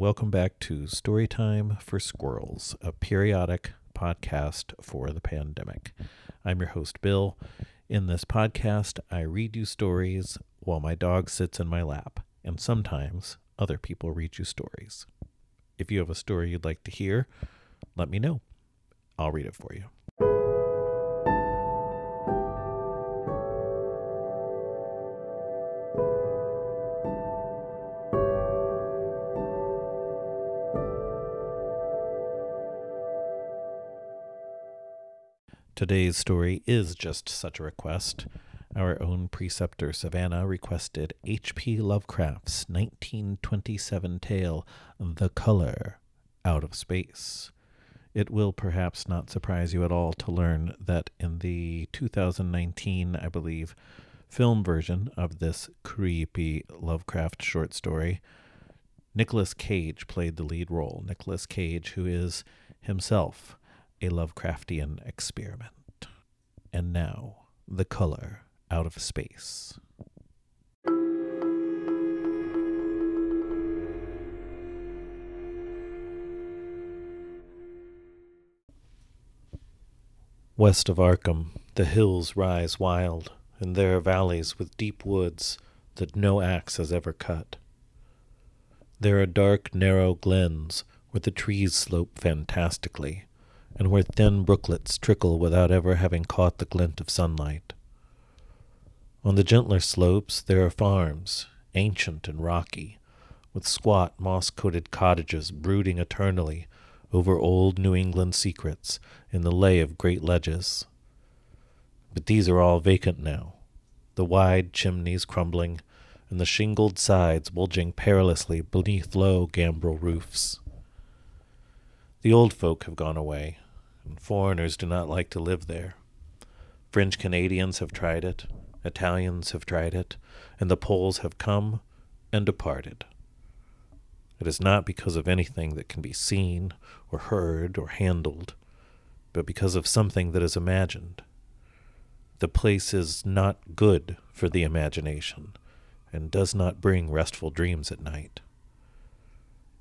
welcome back to Storytime for Squirrels, a periodic podcast for the pandemic. I'm your host, Bill. In this podcast, I read you stories while my dog sits in my lap, and sometimes other people read you stories. If you have a story you'd like to hear, let me know. I'll read it for you. Today's story is just such a request. Our own preceptor Savannah requested H.P. Lovecraft's 1927 tale, The Color, Out of Space. It will perhaps not surprise you at all to learn that in the 2019, I believe, film version of this creepy Lovecraft short story, Nicolas Cage played the lead role. Nicolas Cage, who is himself a Lovecraftian experiment. And now, the color out of space. West of Arkham, the hills rise wild, and there are valleys with deep woods that no axe has ever cut. There are dark, narrow glens where the trees slope fantastically, and where thin brooklets trickle without ever having caught the glint of sunlight. On the gentler slopes there are farms, ancient and rocky, with squat moss coated cottages brooding eternally over old New England secrets in the lay of great ledges. But these are all vacant now, the wide chimneys crumbling, and the shingled sides bulging perilously beneath low gambrel roofs. The old folk have gone away, foreigners do not like to live there. French Canadians have tried it, Italians have tried it, and the Poles have come and departed. It is not because of anything that can be seen or heard or handled, but because of something that is imagined. The place is not good for the imagination and does not bring restful dreams at night.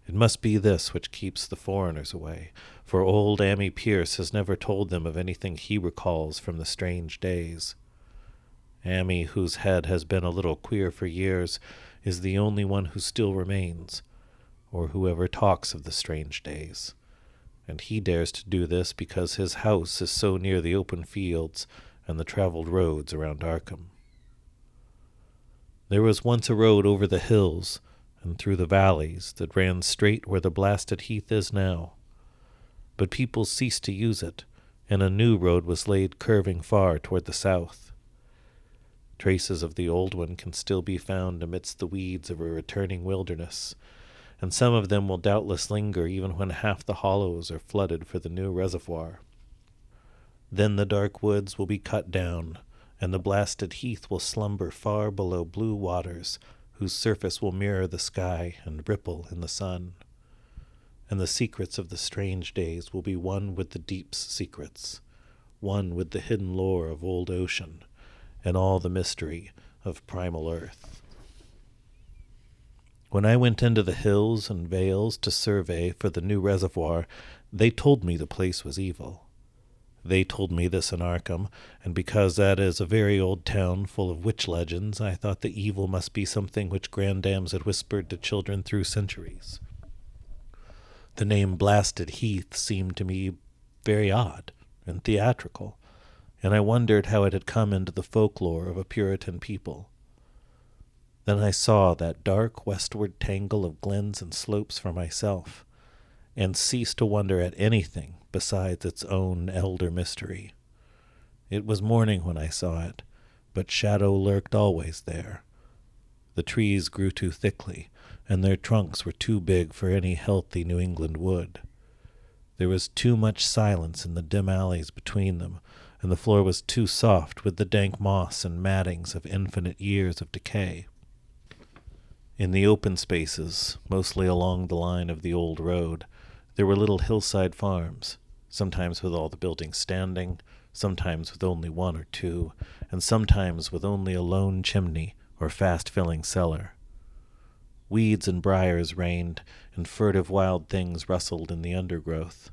It must be this which keeps the foreigners away, for old Ammi Pierce has never told them of anything he recalls from the strange days. Ammi, whose head has been a little queer for years, is the only one who still remains, or who ever talks of the strange days. And he dares to do this because his house is so near the open fields and the traveled roads around Arkham. There was once a road over the hills and through the valleys that ran straight where the blasted heath is now. But people ceased to use it, and a new road was laid curving far toward the south. Traces of the old one can still be found amidst the weeds of a returning wilderness, and some of them will doubtless linger even when half the hollows are flooded for the new reservoir. Then the dark woods will be cut down, and the blasted heath will slumber far below blue waters whose surface will mirror the sky and ripple in the sun. And the secrets of the strange days will be one with the deep's secrets, one with the hidden lore of old ocean, and all the mystery of primal earth. When I went into the hills and vales to survey for the new reservoir, they told me the place was evil. They told me this in Arkham, and because that is a very old town full of witch legends, I thought the evil must be something which grandams had whispered to children through centuries. The name Blasted Heath seemed to me very odd and theatrical, and I wondered how it had come into the folklore of a Puritan people. Then I saw that dark westward tangle of glens and slopes for myself, and ceased to wonder at anything besides its own elder mystery. It was morning when I saw it, but shadow lurked always there. The trees grew too thickly, and their trunks were too big for any healthy New England wood. There was too much silence in the dim alleys between them, and the floor was too soft with the dank moss and mattings of infinite years of decay. In the open spaces, mostly along the line of the old road, there were little hillside farms, sometimes with all the buildings standing, sometimes with only one or two, and sometimes with only a lone chimney or fast filling cellar. Weeds and briars reigned, and furtive wild things rustled in the undergrowth.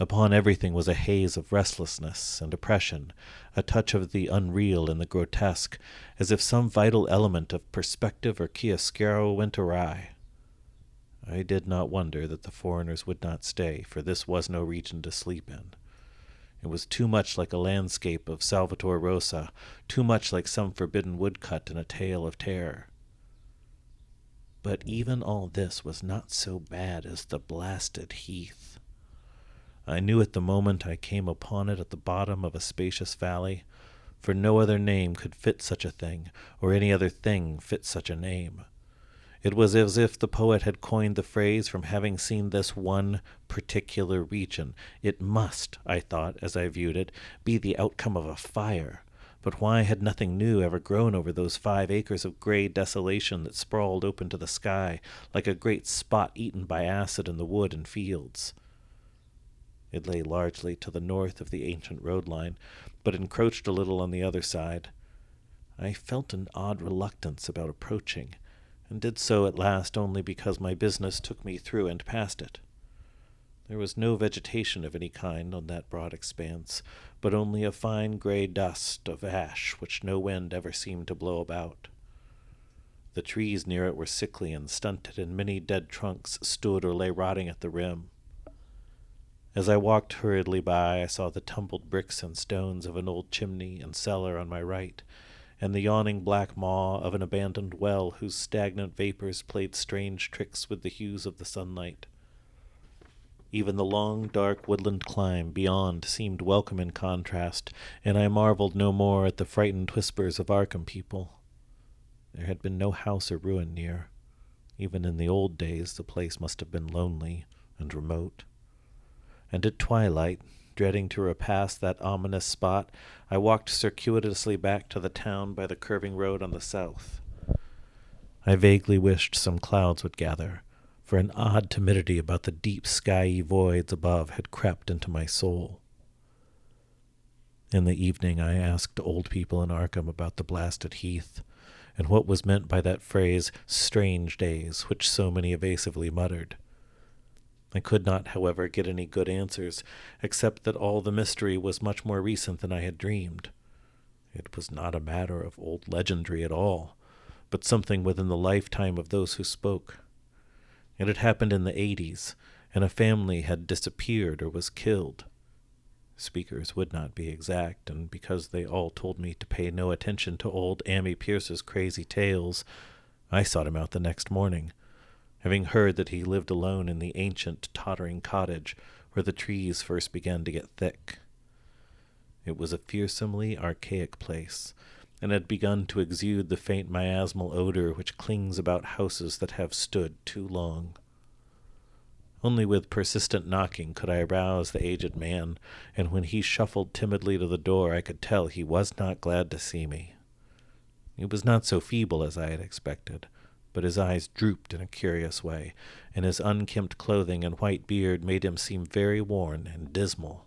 Upon everything was a haze of restlessness and oppression, a touch of the unreal and the grotesque, as if some vital element of perspective or chiaroscuro went awry. I did not wonder that the foreigners would not stay, for this was no region to sleep in. It was too much like a landscape of Salvator Rosa, too much like some forbidden woodcut in a tale of terror. But even all this was not so bad as the blasted heath. I knew it the moment I came upon it at the bottom of a spacious valley, for no other name could fit such a thing, or any other thing fit such a name. It was as if the poet had coined the phrase from having seen this one particular region. It must, I thought, as I viewed it, be the outcome of a fire. But why had nothing new ever grown over those five acres of gray desolation that sprawled open to the sky, like a great spot eaten by acid in the wood and fields? It lay largely to the north of the ancient road line, but encroached a little on the other side. I felt an odd reluctance about approaching, and did so at last only because my business took me through and past it. There was no vegetation of any kind on that broad expanse, but only a fine gray dust of ash which no wind ever seemed to blow about. The trees near it were sickly and stunted, and many dead trunks stood or lay rotting at the rim. As I walked hurriedly by, I saw the tumbled bricks and stones of an old chimney and cellar on my right, and the yawning black maw of an abandoned well whose stagnant vapors played strange tricks with the hues of the sunlight. Even the long, dark woodland climb beyond seemed welcome in contrast, and I marveled no more at the frightened whispers of Arkham people. There had been no house or ruin near. Even in the old days, the place must have been lonely and remote. And at twilight, Dreading to repass that ominous spot, I walked circuitously back to the town by the curving road on the south. I vaguely wished some clouds would gather, for an odd timidity about the deep skyey voids above had crept into my soul. In the evening, I asked old people in Arkham about the blasted heath, and what was meant by that phrase, strange days, which so many evasively muttered. I could not, however, get any good answers, except that all the mystery was much more recent than I had dreamed. It was not a matter of old legendry at all, but something within the lifetime of those who spoke. It had happened in the eighties, and a family had disappeared or was killed. Speakers would not be exact, and because they all told me to pay no attention to old Ammi Pierce's crazy tales, I sought him out the next morning having heard that he lived alone in the ancient, tottering cottage where the trees first began to get thick. It was a fearsomely archaic place, and had begun to exude the faint miasmal odor which clings about houses that have stood too long. Only with persistent knocking could I arouse the aged man, and when he shuffled timidly to the door, I could tell he was not glad to see me. He was not so feeble as I had expected, but his eyes drooped in a curious way, and his unkempt clothing and white beard made him seem very worn and dismal.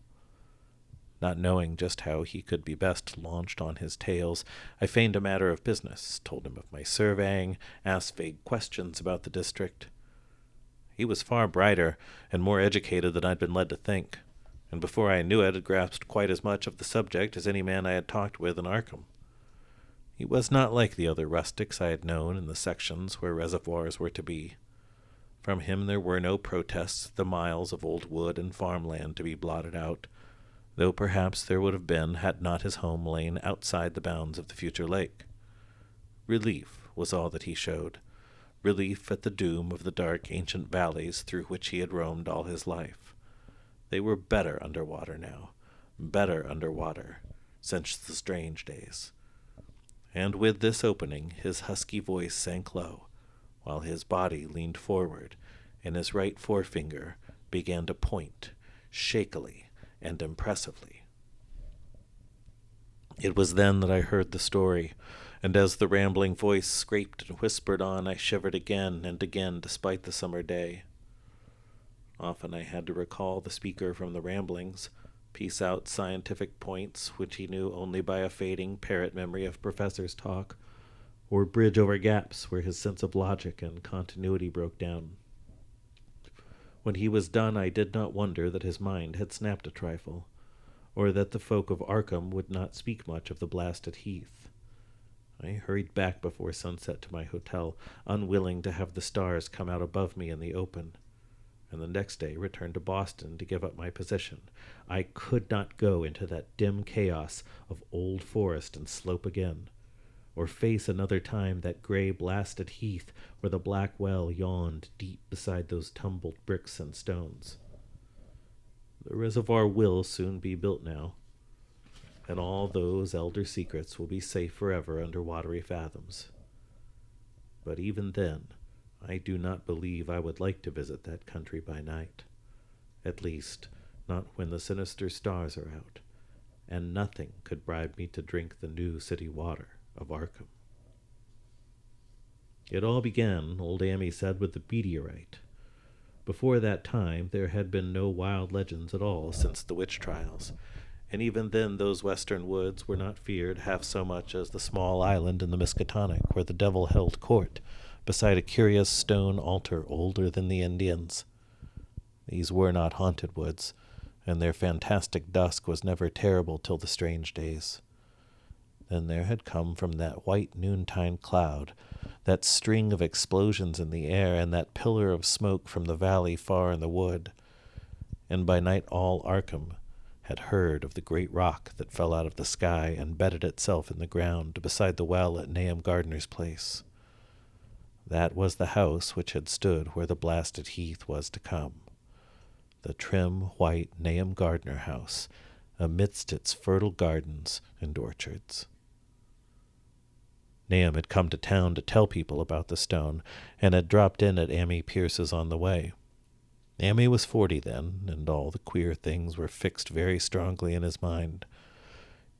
Not knowing just how he could be best launched on his tales, I feigned a matter of business, told him of my surveying, asked vague questions about the district. He was far brighter and more educated than I'd been led to think, and before I knew it had grasped quite as much of the subject as any man I had talked with in Arkham. He was not like the other rustics I had known in the sections where reservoirs were to be. From him there were no protests the miles of old wood and farmland to be blotted out, though perhaps there would have been had not his home lain outside the bounds of the future lake. Relief was all that he showed, relief at the doom of the dark ancient valleys through which he had roamed all his life. They were better under water now, better under water, since the strange days and with this opening his husky voice sank low, while his body leaned forward, and his right forefinger began to point, shakily and impressively. It was then that I heard the story, and as the rambling voice scraped and whispered on, I shivered again and again despite the summer day. Often I had to recall the speaker from the ramblings, piece out scientific points which he knew only by a fading parrot memory of professors' talk, or bridge over gaps where his sense of logic and continuity broke down. When he was done, I did not wonder that his mind had snapped a trifle, or that the folk of Arkham would not speak much of the blasted heath. I hurried back before sunset to my hotel, unwilling to have the stars come out above me in the open, and the next day returned to Boston to give up my position. I could not go into that dim chaos of old forest and slope again or face another time that gray blasted heath where the black well yawned deep beside those tumbled bricks and stones. The reservoir will soon be built now, and all those elder secrets will be safe forever under watery fathoms. But even then, I do not believe I would like to visit that country by night. At least, not when the sinister stars are out, and nothing could bribe me to drink the new city water of Arkham. It all began, old Ammi said, with the meteorite. Before that time, there had been no wild legends at all since the witch trials, and even then those western woods were not feared half so much as the small island in the Miskatonic where the devil held court, beside a curious stone altar older than the Indians. These were not haunted woods, and their fantastic dusk was never terrible till the strange days. Then there had come from that white noontide cloud, that string of explosions in the air, and that pillar of smoke from the valley far in the wood. And by night all Arkham had heard of the great rock that fell out of the sky and bedded itself in the ground beside the well at Nahum Gardner's place. That was the house which had stood where the blasted heath was to come. The trim, white Nahum Gardner house, amidst its fertile gardens and orchards. Nahum had come to town to tell people about the stone, and had dropped in at Ammi Pierce's on the way. Ammi was forty then, and all the queer things were fixed very strongly in his mind.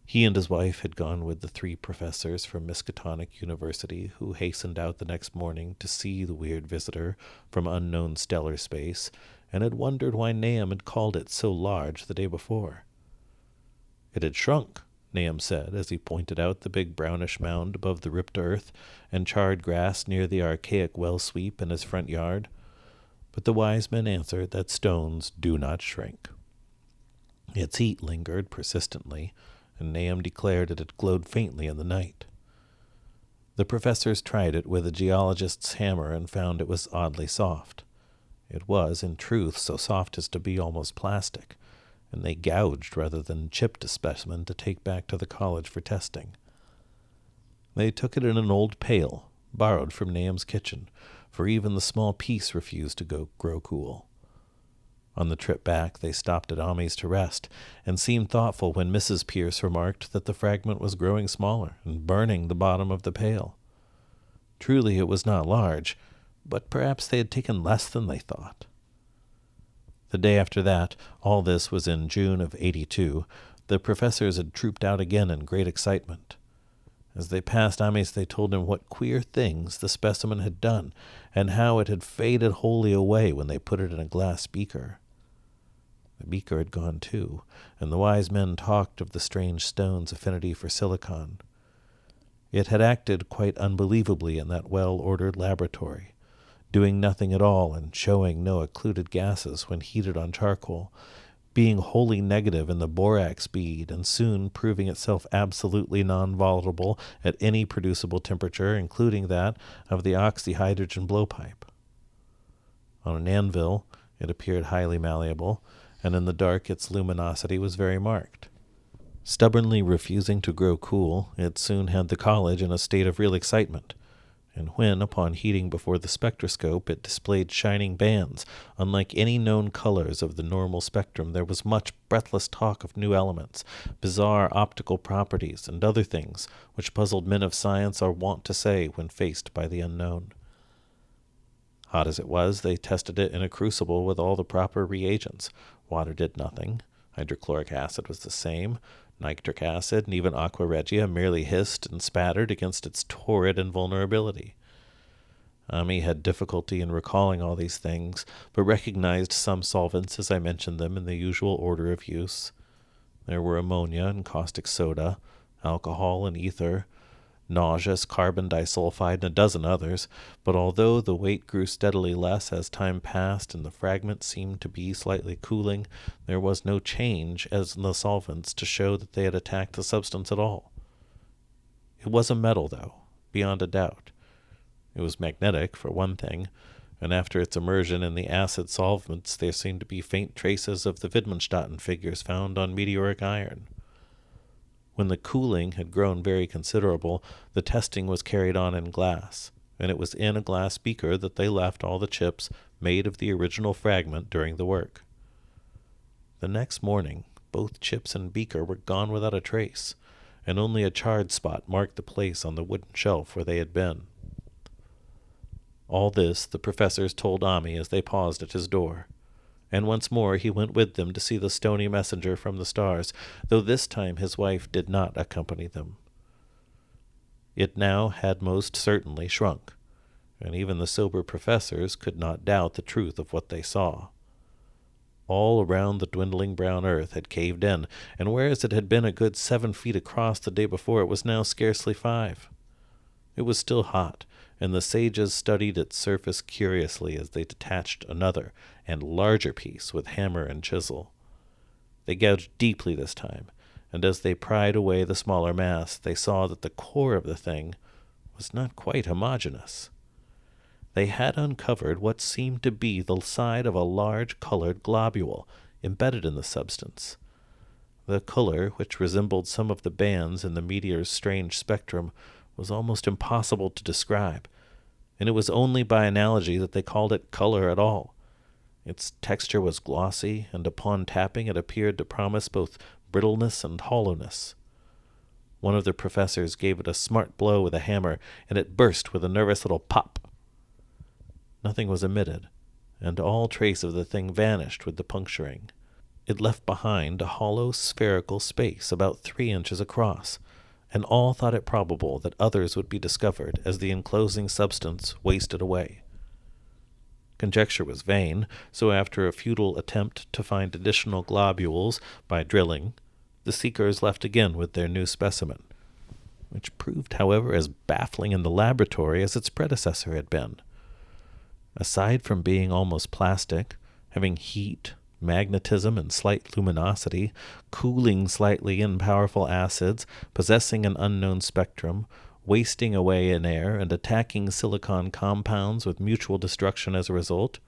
He and his wife had gone with the three professors from Miskatonic University, who hastened out the next morning to see the weird visitor from unknown stellar space, and had wondered why Nahum had called it so large the day before. It had shrunk, Nahum said as he pointed out the big brownish mound above the ripped earth and charred grass near the archaic well sweep in his front yard. But the wise men answered that stones do not shrink. Its heat lingered persistently, and Nahum declared it had glowed faintly in the night. The professors tried it with a geologist's hammer and found it was oddly soft. It was, in truth, so soft as to be almost plastic, and they gouged rather than chipped a specimen to take back to the college for testing. They took it in an old pail, borrowed from Nahum's kitchen, for even the small piece refused to go grow cool. On the trip back, they stopped at Ammi's to rest, and seemed thoughtful when Mrs. Pierce remarked that the fragment was growing smaller and burning the bottom of the pail. Truly, it was not large, but perhaps they had taken less than they thought. The day after that, all this was in June of 82, the professors had trooped out again in great excitement. As they passed Ammi's, they told him what queer things the specimen had done, and how it had faded wholly away when they put it in a glass beaker. The beaker had gone too, and the wise men talked of the strange stone's affinity for silicon. It had acted quite unbelievably in that well ordered laboratory, doing nothing at all and showing no occluded gases when heated on charcoal, being wholly negative in the borax bead and soon proving itself absolutely non-volatile at any producible temperature, including that of the oxyhydrogen blowpipe. On an anvil, it appeared highly malleable, and in the dark its luminosity was very marked. Stubbornly refusing to grow cool, it soon had the college in a state of real excitement and when, upon heating before the spectroscope, it displayed shining bands, unlike any known colors of the normal spectrum, there was much breathless talk of new elements, bizarre optical properties, and other things which puzzled men of science are wont to say when faced by the unknown. Hot as it was, they tested it in a crucible with all the proper reagents. Water did nothing. Hydrochloric acid was the same. Nitric acid and even aqua regia merely hissed and spattered against its torrid invulnerability. Ammi had difficulty in recalling all these things, but recognized some solvents as I mentioned them in the usual order of use. There were ammonia and caustic soda, alcohol and ether, nauseous carbon disulfide, and a dozen others, but although the weight grew steadily less as time passed and the fragments seemed to be slightly cooling, there was no change as in the solvents to show that they had attacked the substance at all. It was a metal, though, beyond a doubt. It was magnetic, for one thing, and after its immersion in the acid solvents, there seemed to be faint traces of the Widmanstätten figures found on meteoric iron. When the cooling had grown very considerable, the testing was carried on in glass, and it was in a glass beaker that they left all the chips made of the original fragment during the work. The next morning, both chips and beaker were gone without a trace, and only a charred spot marked the place on the wooden shelf where they had been. All this the professors told Ammi as they paused at his door and once more he went with them to see the stony messenger from the stars, though this time his wife did not accompany them. It now had most certainly shrunk, and even the sober professors could not doubt the truth of what they saw. All around the dwindling brown earth had caved in, and whereas it had been a good seven feet across the day before, it was now scarcely five. It was still hot, and the sages studied its surface curiously as they detached another and larger piece with hammer and chisel. They gouged deeply this time, and as they pried away the smaller mass, they saw that the core of the thing was not quite homogeneous. They had uncovered what seemed to be the side of a large colored globule embedded in the substance. The color, which resembled some of the bands in the meteor's strange spectrum, was almost impossible to describe, and it was only by analogy that they called it color at all. Its texture was glossy, and upon tapping it appeared to promise both brittleness and hollowness. One of the professors gave it a smart blow with a hammer, and it burst with a nervous little pop. Nothing was emitted, and all trace of the thing vanished with the puncturing. It left behind a hollow spherical space about three inches across, and all thought it probable that others would be discovered as the enclosing substance wasted away. Conjecture was vain, so after a futile attempt to find additional globules by drilling, the seekers left again with their new specimen, which proved, however, as baffling in the laboratory as its predecessor had been. Aside from being almost plastic, having heat, magnetism, and slight luminosity, cooling slightly in powerful acids, possessing an unknown spectrum, wasting away in air and attacking silicon compounds with mutual destruction as a result,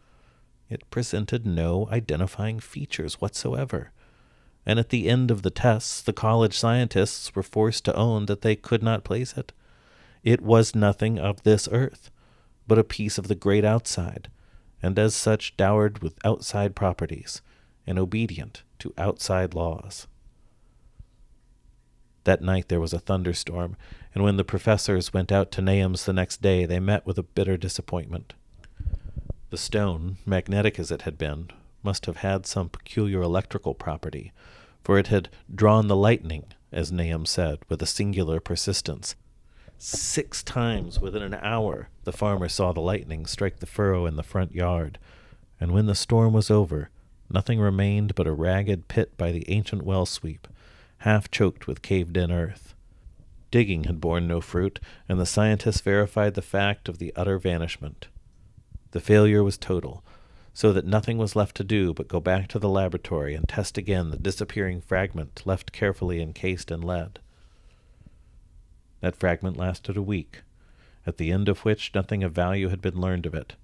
it presented no identifying features whatsoever. And at the end of the tests, the college scientists were forced to own that they could not place it. It was nothing of this earth, but a piece of the great outside, and as such dowered with outside properties, and obedient to outside laws. That night there was a thunderstorm, and when the professors went out to Nahum's the next day, they met with a bitter disappointment. The stone, magnetic as it had been, must have had some peculiar electrical property, for it had drawn the lightning, as Nahum said, with a singular persistence. Six times within an hour the farmer saw the lightning strike the furrow in the front yard, and when the storm was over, nothing remained but a ragged pit by the ancient well sweep, half choked with caved in earth. Digging had borne no fruit, and the scientists verified the fact of the utter vanishment. The failure was total, so that nothing was left to do but go back to the laboratory and test again the disappearing fragment left carefully encased in lead. That fragment lasted a week, at the end of which nothing of value had been learned of it.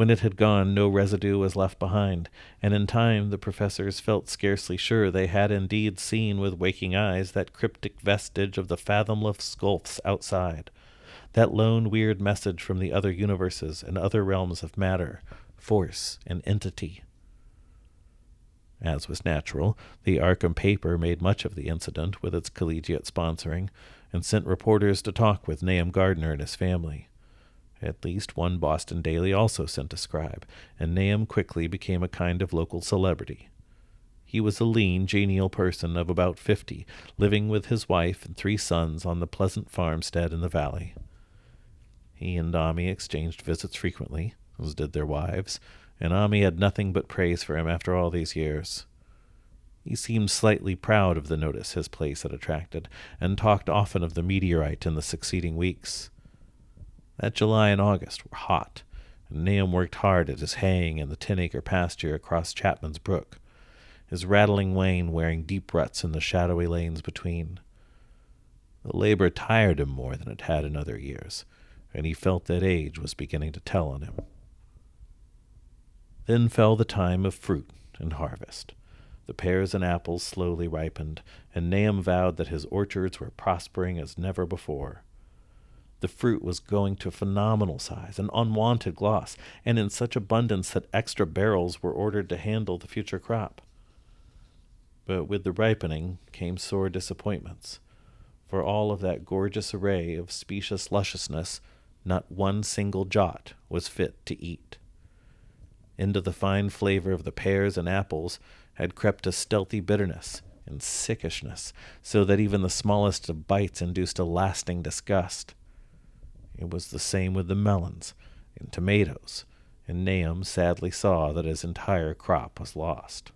When it had gone, no residue was left behind, and in time the professors felt scarcely sure they had indeed seen with waking eyes that cryptic vestige of the fathomless gulfs outside, that lone weird message from the other universes and other realms of matter, force, and entity. As was natural, the Arkham paper made much of the incident with its collegiate sponsoring, and sent reporters to talk with Nahum Gardner and his family. At least one Boston daily also sent a scribe, and Nahum quickly became a kind of local celebrity. He was a lean, genial person of about fifty, living with his wife and three sons on the pleasant farmstead in the valley. He and Ammi exchanged visits frequently, as did their wives, and Ammi had nothing but praise for him after all these years. He seemed slightly proud of the notice his place had attracted, and talked often of the meteorite in the succeeding weeks. That July and August were hot, and Nahum worked hard at his haying in the ten acre pasture across Chapman's Brook, his rattling wain wearing deep ruts in the shadowy lanes between. The labor tired him more than it had in other years, and he felt that age was beginning to tell on him. Then fell the time of fruit and harvest. The pears and apples slowly ripened, and Nahum vowed that his orchards were prospering as never before. The fruit was going to phenomenal size and unwanted gloss, and in such abundance that extra barrels were ordered to handle the future crop. But with the ripening came sore disappointments. For all of that gorgeous array of specious lusciousness, not one single jot was fit to eat. Into the fine flavor of the pears and apples had crept a stealthy bitterness and sickishness, so that even the smallest of bites induced a lasting disgust. It was the same with the melons and tomatoes, and Nahum sadly saw that his entire crop was lost.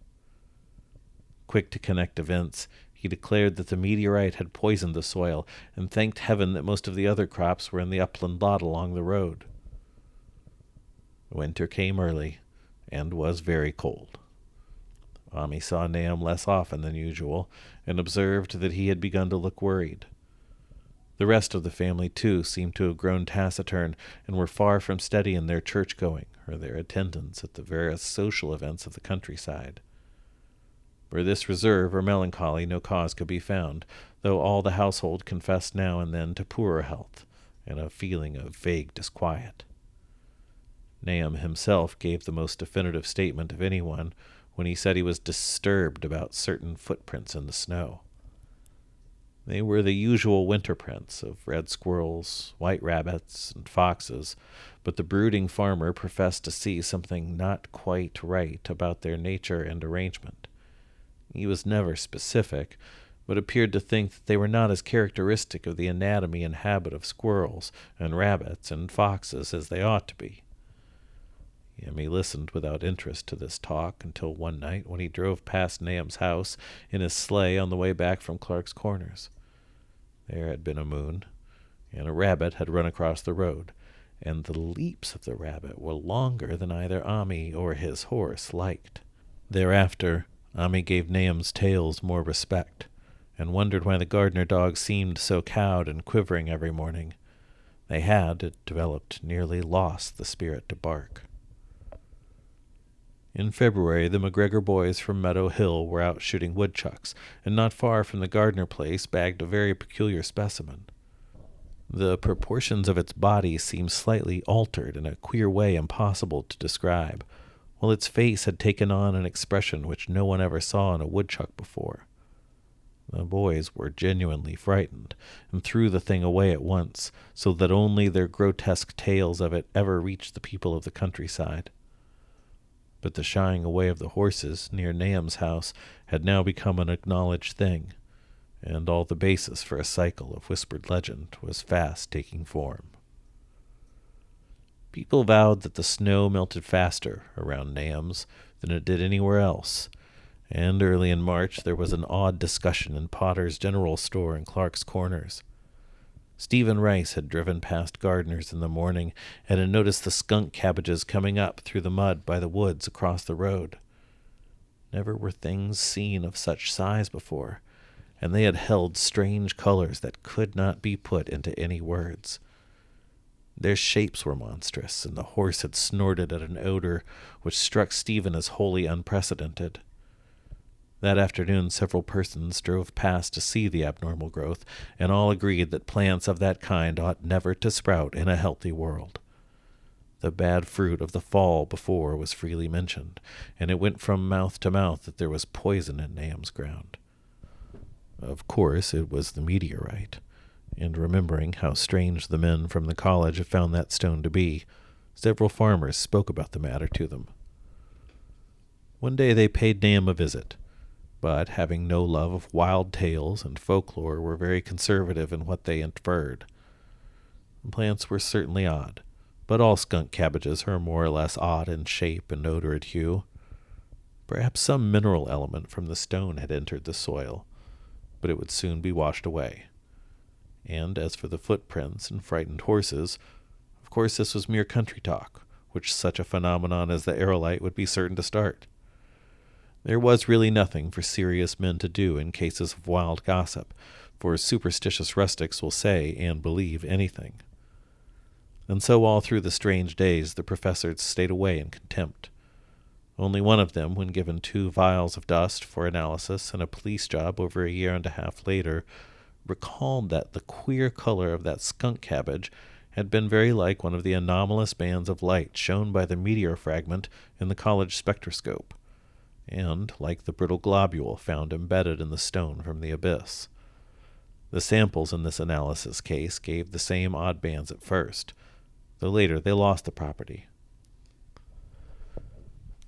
Quick to connect events, he declared that the meteorite had poisoned the soil, and thanked heaven that most of the other crops were in the upland lot along the road. Winter came early, and was very cold. Ammi saw Nahum less often than usual, and observed that he had begun to look worried. The rest of the family, too, seemed to have grown taciturn, and were far from steady in their church going or their attendance at the various social events of the countryside. For this reserve or melancholy no cause could be found, though all the household confessed now and then to poorer health and a feeling of vague disquiet. Nahum himself gave the most definitive statement of anyone when he said he was disturbed about certain footprints in the snow. They were the usual winter prints of red squirrels, white rabbits, and foxes, but the brooding farmer professed to see something not quite right about their nature and arrangement. He was never specific, but appeared to think that they were not as characteristic of the anatomy and habit of squirrels and rabbits and foxes as they ought to be. Ammi listened without interest to this talk until one night when he drove past Nahum's house in his sleigh on the way back from Clark's Corners. There had been a moon, and a rabbit had run across the road, and the leaps of the rabbit were longer than either Ammi or his horse liked. Thereafter, Ammi gave Nahum's tales more respect, and wondered why the Gardner dog seemed so cowed and quivering every morning. They had, it developed, nearly lost the spirit to bark. In February, the McGregor boys from Meadow Hill were out shooting woodchucks, and not far from the Gardner place bagged a very peculiar specimen. The proportions of its body seemed slightly altered in a queer way impossible to describe, while its face had taken on an expression which no one ever saw in a woodchuck before. The boys were genuinely frightened, and threw the thing away at once, so that only their grotesque tales of it ever reached the people of the countryside. But the shying away of the horses near Nahum's house had now become an acknowledged thing, and all the basis for a cycle of whispered legend was fast taking form. People vowed that the snow melted faster around Nahum's than it did anywhere else, and early in March there was an odd discussion in Potter's general store in Clark's Corners. Stephen Rice had driven past Gardner's in the morning and had noticed the skunk cabbages coming up through the mud by the woods across the road. Never were things seen of such size before, and they had held strange colors that could not be put into any words. Their shapes were monstrous, and the horse had snorted at an odor which struck Stephen as wholly unprecedented. That afternoon, several persons drove past to see the abnormal growth, and all agreed that plants of that kind ought never to sprout in a healthy world. The bad fruit of the fall before was freely mentioned, and it went from mouth to mouth that there was poison in Nahum's ground. Of course, it was the meteorite and remembering how strange the men from the college had found that stone to be, several farmers spoke about the matter to them. One day they paid Nahum a visit, but having no love of wild tales and folklore were very conservative in what they inferred. The plants were certainly odd, but all skunk cabbages are more or less odd in shape and odor and hue. Perhaps some mineral element from the stone had entered the soil, but it would soon be washed away. And as for the footprints and frightened horses, of course this was mere country talk, which such a phenomenon as the aerolite would be certain to start. There was really nothing for serious men to do in cases of wild gossip, for superstitious rustics will say and believe anything. And so all through the strange days the professors stayed away in contempt. Only one of them, when given two vials of dust for analysis and a police job over a year and a half later, recalled that the queer color of that skunk cabbage had been very like one of the anomalous bands of light shown by the meteor fragment in the college spectroscope, and like the brittle globule found embedded in the stone from the abyss. The samples in this analysis case gave the same odd bands at first, though later they lost the property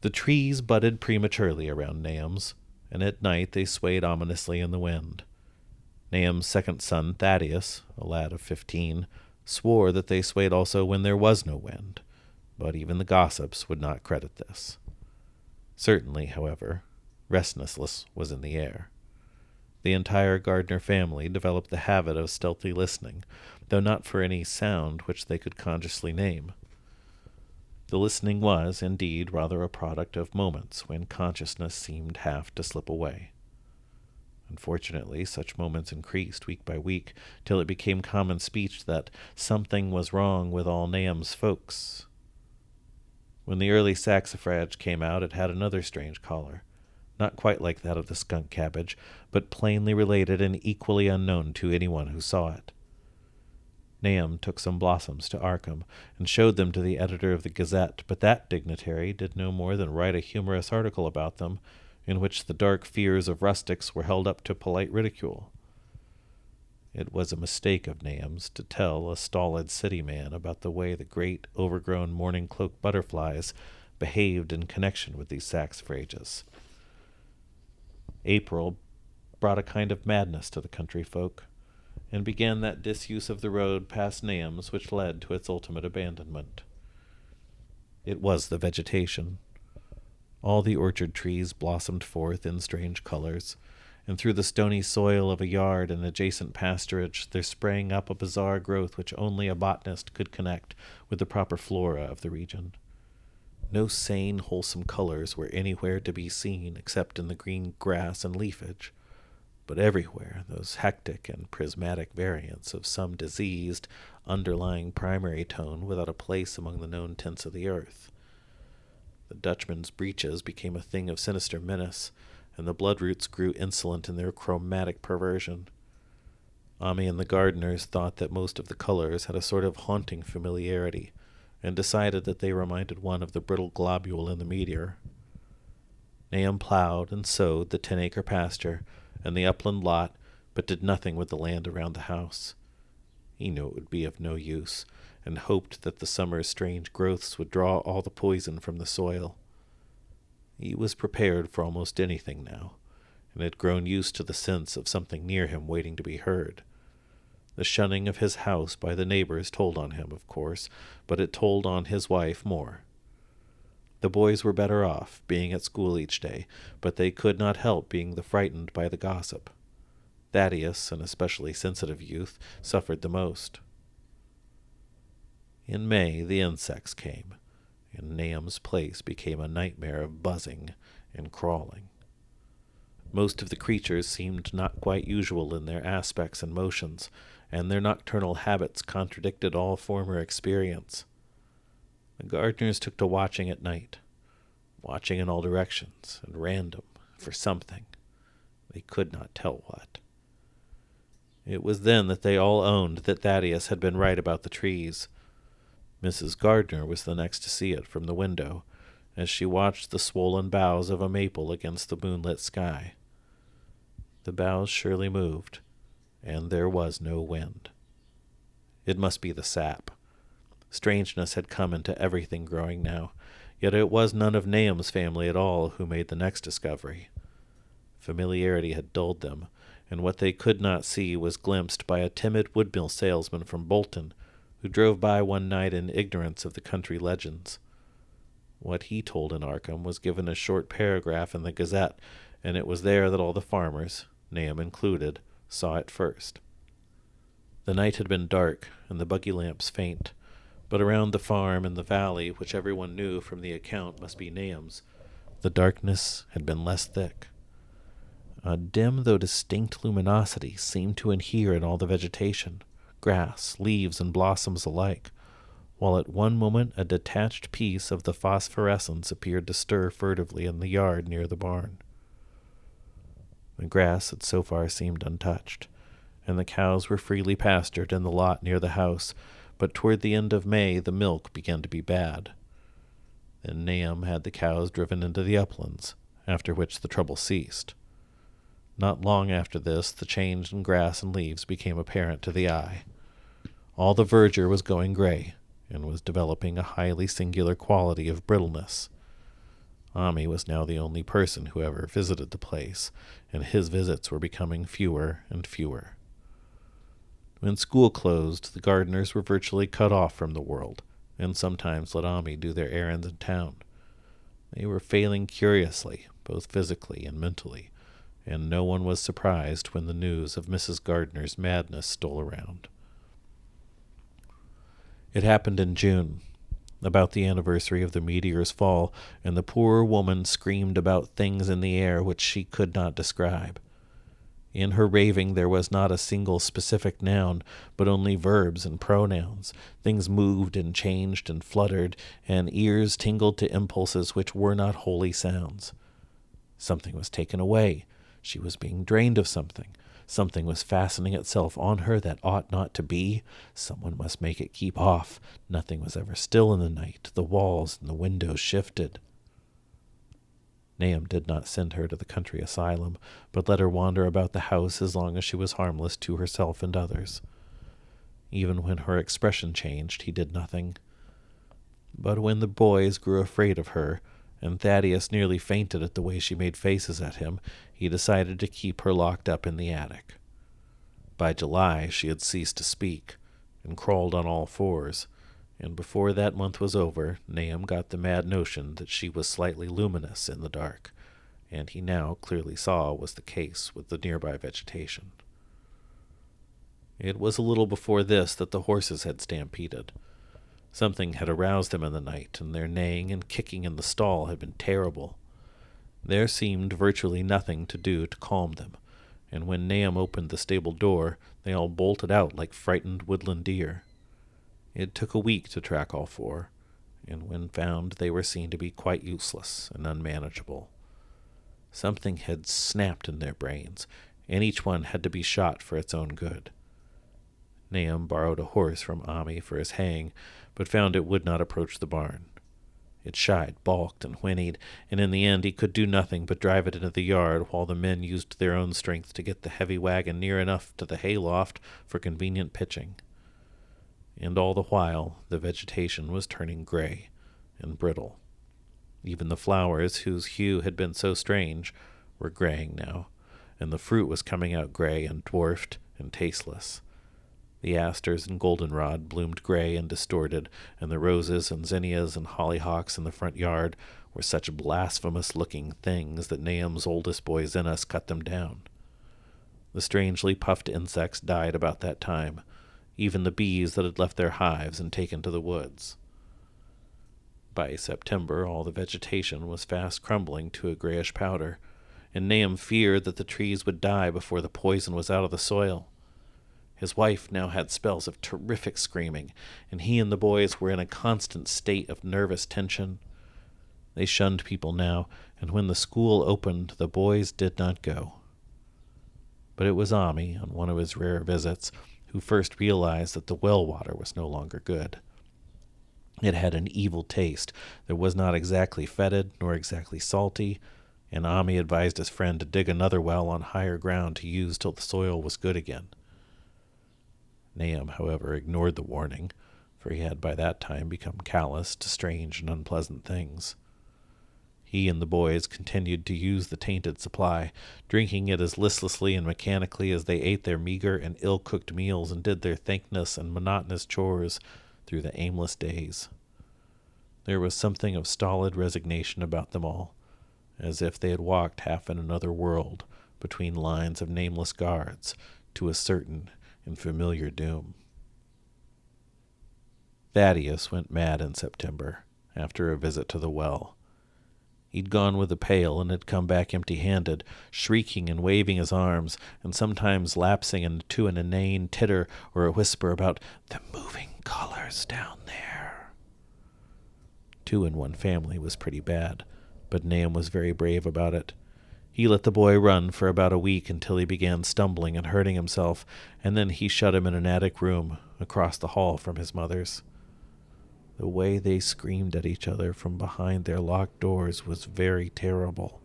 the trees budded prematurely around Nahum's, and at night they swayed ominously in the wind. Nahum's second son, Thaddeus, a lad of fifteen, swore that they swayed also when there was no wind, but even the gossips would not credit this. Certainly, however, restlessness was in the air. The entire Gardner family developed the habit of stealthy listening, though not for any sound which they could consciously name. The listening was, indeed, rather a product of moments when consciousness seemed half to slip away. Unfortunately, such moments increased week by week, till it became common speech that something was wrong with all Nahum's folks. When the early saxifrage came out, it had another strange color, not quite like that of the skunk cabbage, but plainly related and equally unknown to anyone who saw it. Nahum took some blossoms to Arkham and showed them to the editor of the Gazette, but that dignitary did no more than write a humorous article about them, in which the dark fears of rustics were held up to polite ridicule. It was a mistake of Nahum's to tell a stolid city man about the way the great overgrown morning cloak butterflies behaved in connection with these saxifrages. April brought a kind of madness to the country folk and began that disuse of the road past Nahum's which led to its ultimate abandonment. It was the vegetation. All the orchard trees blossomed forth in strange colors, and through the stony soil of a yard and adjacent pasturage there sprang up a bizarre growth which only a botanist could connect with the proper flora of the region. No sane, wholesome colors were anywhere to be seen except in the green grass and leafage but everywhere those hectic and prismatic variants of some diseased, underlying primary tone without a place among the known tints of the earth. The Dutchman's breeches became a thing of sinister menace, and the bloodroots grew insolent in their chromatic perversion. Ammi and the Gardners thought that most of the colors had a sort of haunting familiarity, and decided that they reminded one of the brittle globule in the meteor. Nahum plowed and sowed the ten acre pasture, and the upland lot, but did nothing with the land around the house. He knew it would be of no use, and hoped that the summer's strange growths would draw all the poison from the soil. He was prepared for almost anything now, and had grown used to the sense of something near him waiting to be heard. The shunning of his house by the neighbors told on him, of course, but it told on his wife more. The boys were better off, being at school each day, but they could not help being the frightened by the gossip. Thaddeus, an especially sensitive youth, suffered the most. In May, the insects came, and Nahum's place became a nightmare of buzzing and crawling. Most of the creatures seemed not quite usual in their aspects and motions, and their nocturnal habits contradicted all former experience. The Gardners took to watching at night, watching in all directions and random for something. They could not tell what. It was then that they all owned that Thaddeus had been right about the trees. Mrs. Gardner was the next to see it from the window, as she watched the swollen boughs of a maple against the moonlit sky. The boughs surely moved, and there was no wind. It must be the sap. Strangeness had come into everything growing now, yet it was none of Nahum's family at all who made the next discovery. Familiarity had dulled them, and what they could not see was glimpsed by a timid woodmill salesman from Bolton, who drove by one night in ignorance of the country legends. What he told in Arkham was given a short paragraph in the Gazette, and it was there that all the farmers, Nahum included, saw it first. The night had been dark, and the buggy lamps faint, but around the farm and the valley, which everyone knew from the account must be Nahum's, the darkness had been less thick. A dim though distinct luminosity seemed to inhere in all the vegetation, grass, leaves, and blossoms alike, while at one moment a detached piece of the phosphorescence appeared to stir furtively in the yard near the barn. The grass had so far seemed untouched, and the cows were freely pastured in the lot near the house, but toward the end of May the milk began to be bad. Then Nahum had the cows driven into the uplands, after which the trouble ceased. Not long after this, the change in grass and leaves became apparent to the eye. All the verdure was going gray, and was developing a highly singular quality of brittleness. Ammi was now the only person who ever visited the place, and his visits were becoming fewer and fewer. When school closed, the Gardners were virtually cut off from the world, and sometimes let Ammi do their errands in town. They were failing curiously, both physically and mentally, and no one was surprised when the news of Mrs. Gardner's madness stole around. It happened in June, about the anniversary of the meteor's fall, and the poor woman screamed about things in the air which she could not describe. In her raving, there was not a single specific noun, but only verbs and pronouns. Things moved and changed and fluttered, and ears tingled to impulses which were not wholly sounds. Something was taken away. She was being drained of something. Something was fastening itself on her that ought not to be. Someone must make it keep off. Nothing was ever still in the night. The walls and the windows shifted. Nahum did not send her to the country asylum, but let her wander about the house as long as she was harmless to herself and others. Even when her expression changed, he did nothing. But when the boys grew afraid of her, and Thaddeus nearly fainted at the way she made faces at him, he decided to keep her locked up in the attic. By July, she had ceased to speak and crawled on all fours, and before that month was over, Nahum got the mad notion that she was slightly luminous in the dark, and he now clearly saw was the case with the nearby vegetation. It was a little before this that the horses had stampeded. Something had aroused them in the night, and their neighing and kicking in the stall had been terrible. There seemed virtually nothing to do to calm them, and when Nahum opened the stable door, they all bolted out like frightened woodland deer. It took a week to track all four, and when found, they were seen to be quite useless and unmanageable. Something had snapped in their brains, and each one had to be shot for its own good. Nahum borrowed a horse from Ammi for his haying, but found it would not approach the barn. It shied, balked, and whinnied, and in the end he could do nothing but drive it into the yard while the men used their own strength to get the heavy wagon near enough to the hay loft for convenient pitching. And all the while the vegetation was turning gray and brittle. Even the flowers, whose hue had been so strange, were graying now, and the fruit was coming out gray and dwarfed and tasteless. The asters and goldenrod bloomed gray and distorted, and the roses and zinnias and hollyhocks in the front yard were such blasphemous looking things that Nahum's oldest boy Zenas cut them down. The strangely puffed insects died about that time, even the bees that had left their hives and taken to the woods. By September, all the vegetation was fast crumbling to a grayish powder, and Nahum feared that the trees would die before the poison was out of the soil. His wife now had spells of terrific screaming, and he and the boys were in a constant state of nervous tension. They shunned people now, and when the school opened, the boys did not go. But it was Ammi, on one of his rare visits, who first realized that the well water was no longer good. It had an evil taste that was not exactly fetid nor exactly salty, and Ammi advised his friend to dig another well on higher ground to use till the soil was good again. Nahum, however, ignored the warning, for he had by that time become callous to strange and unpleasant things. He and the boys continued to use the tainted supply, drinking it as listlessly and mechanically as they ate their meager and ill cooked meals and did their thankless and monotonous chores through the aimless days. There was something of stolid resignation about them all, as if they had walked half in another world between lines of nameless guards to a certain and familiar doom. Thaddeus went mad in September after a visit to the well. He'd gone with a pail and had come back empty handed, shrieking and waving his arms, and sometimes lapsing into an inane titter or a whisper about the moving colors down there. Two in one family was pretty bad, but Nahum was very brave about it. He let the boy run for about a week until he began stumbling and hurting himself, and then he shut him in an attic room across the hall from his mother's. The way they screamed at each other from behind their locked doors was very terrible,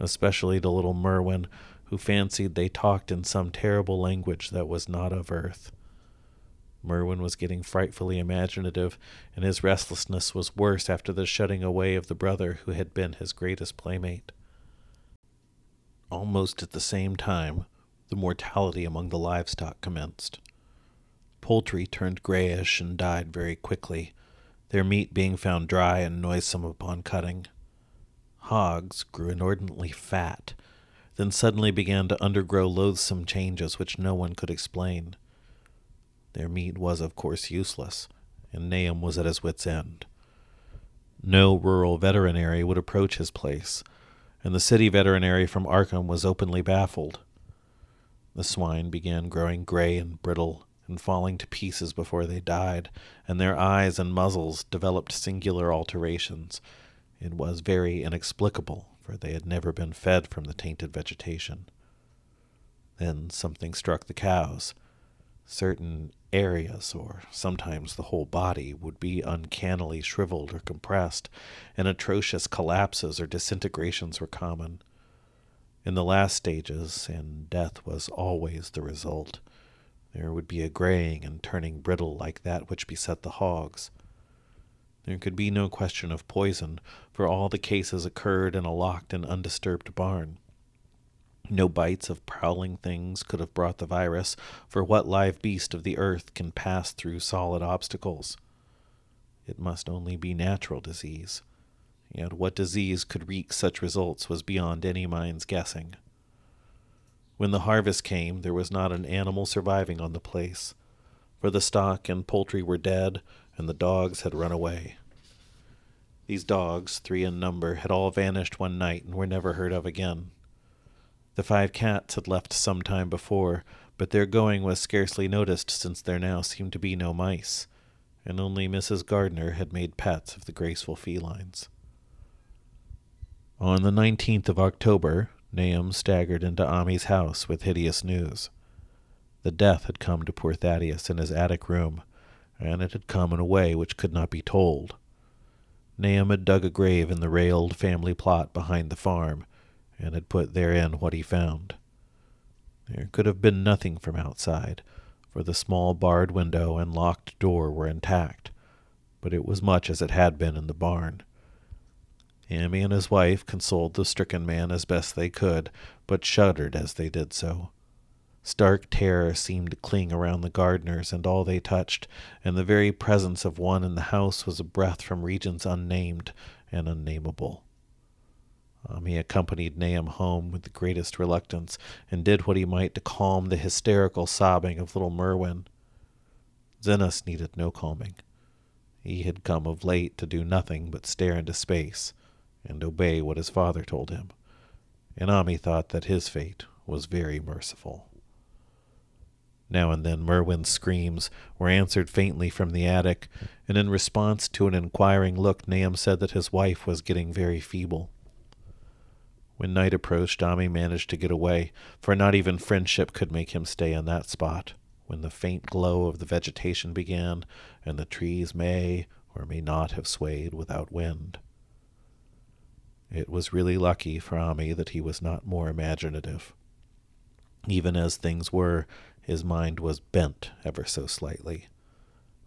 especially to little Merwin, who fancied they talked in some terrible language that was not of earth. Merwin was getting frightfully imaginative, and his restlessness was worse after the shutting away of the brother who had been his greatest playmate. Almost at the same time, the mortality among the livestock commenced. Poultry turned grayish and died very quickly, their meat being found dry and noisome upon cutting. Hogs grew inordinately fat, then suddenly began to undergo loathsome changes which no one could explain. Their meat was, of course, useless, and Nahum was at his wits' end. No rural veterinary would approach his place, and the city veterinary from Arkham was openly baffled. The swine began growing gray and brittle, and falling to pieces before they died, and their eyes and muzzles developed singular alterations. It was very inexplicable, for they had never been fed from the tainted vegetation. Then something struck the cows. Certain areas, or sometimes the whole body, would be uncannily shriveled or compressed, and atrocious collapses or disintegrations were common. In the last stages, and death was always the result, there would be a graying and turning brittle like that which beset the hogs. There could be no question of poison, for all the cases occurred in a locked and undisturbed barn. No bites of prowling things could have brought the virus, for what live beast of the earth can pass through solid obstacles? It must only be natural disease. Yet what disease could wreak such results was beyond any mind's guessing. When the harvest came, there was not an animal surviving on the place, for the stock and poultry were dead, and the dogs had run away. These dogs, three in number, had all vanished one night and were never heard of again. The five cats had left some time before, but their going was scarcely noticed since there now seemed to be no mice, and only Mrs. Gardner had made pets of the graceful felines. On the nineteenth of October, Nahum staggered into Ammi's house with hideous news. The death had come to poor Thaddeus in his attic room, and it had come in a way which could not be told. Nahum had dug a grave in the railed family plot behind the farm, and had put therein what he found. There could have been nothing from outside, for the small barred window and locked door were intact, but it was much as it had been in the barn. Ammi and his wife consoled the stricken man as best they could, but shuddered as they did so. Stark terror seemed to cling around the Gardners and all they touched, and the very presence of one in the house was a breath from regions unnamed and unnameable. Um, Ammi accompanied Nahum home with the greatest reluctance, and did what he might to calm the hysterical sobbing of little Merwin. Zenas needed no calming. He had come of late to do nothing but stare into space, and obey what his father told him. And Ammi thought that his fate was very merciful. Now and then Merwin's screams were answered faintly from the attic, and in response to an inquiring look, Nahum said that his wife was getting very feeble. When night approached, Ammi managed to get away, for not even friendship could make him stay in that spot, when the faint glow of the vegetation began, and the trees may or may not have swayed without wind. It was really lucky for Ammi that he was not more imaginative. Even as things were, his mind was bent ever so slightly.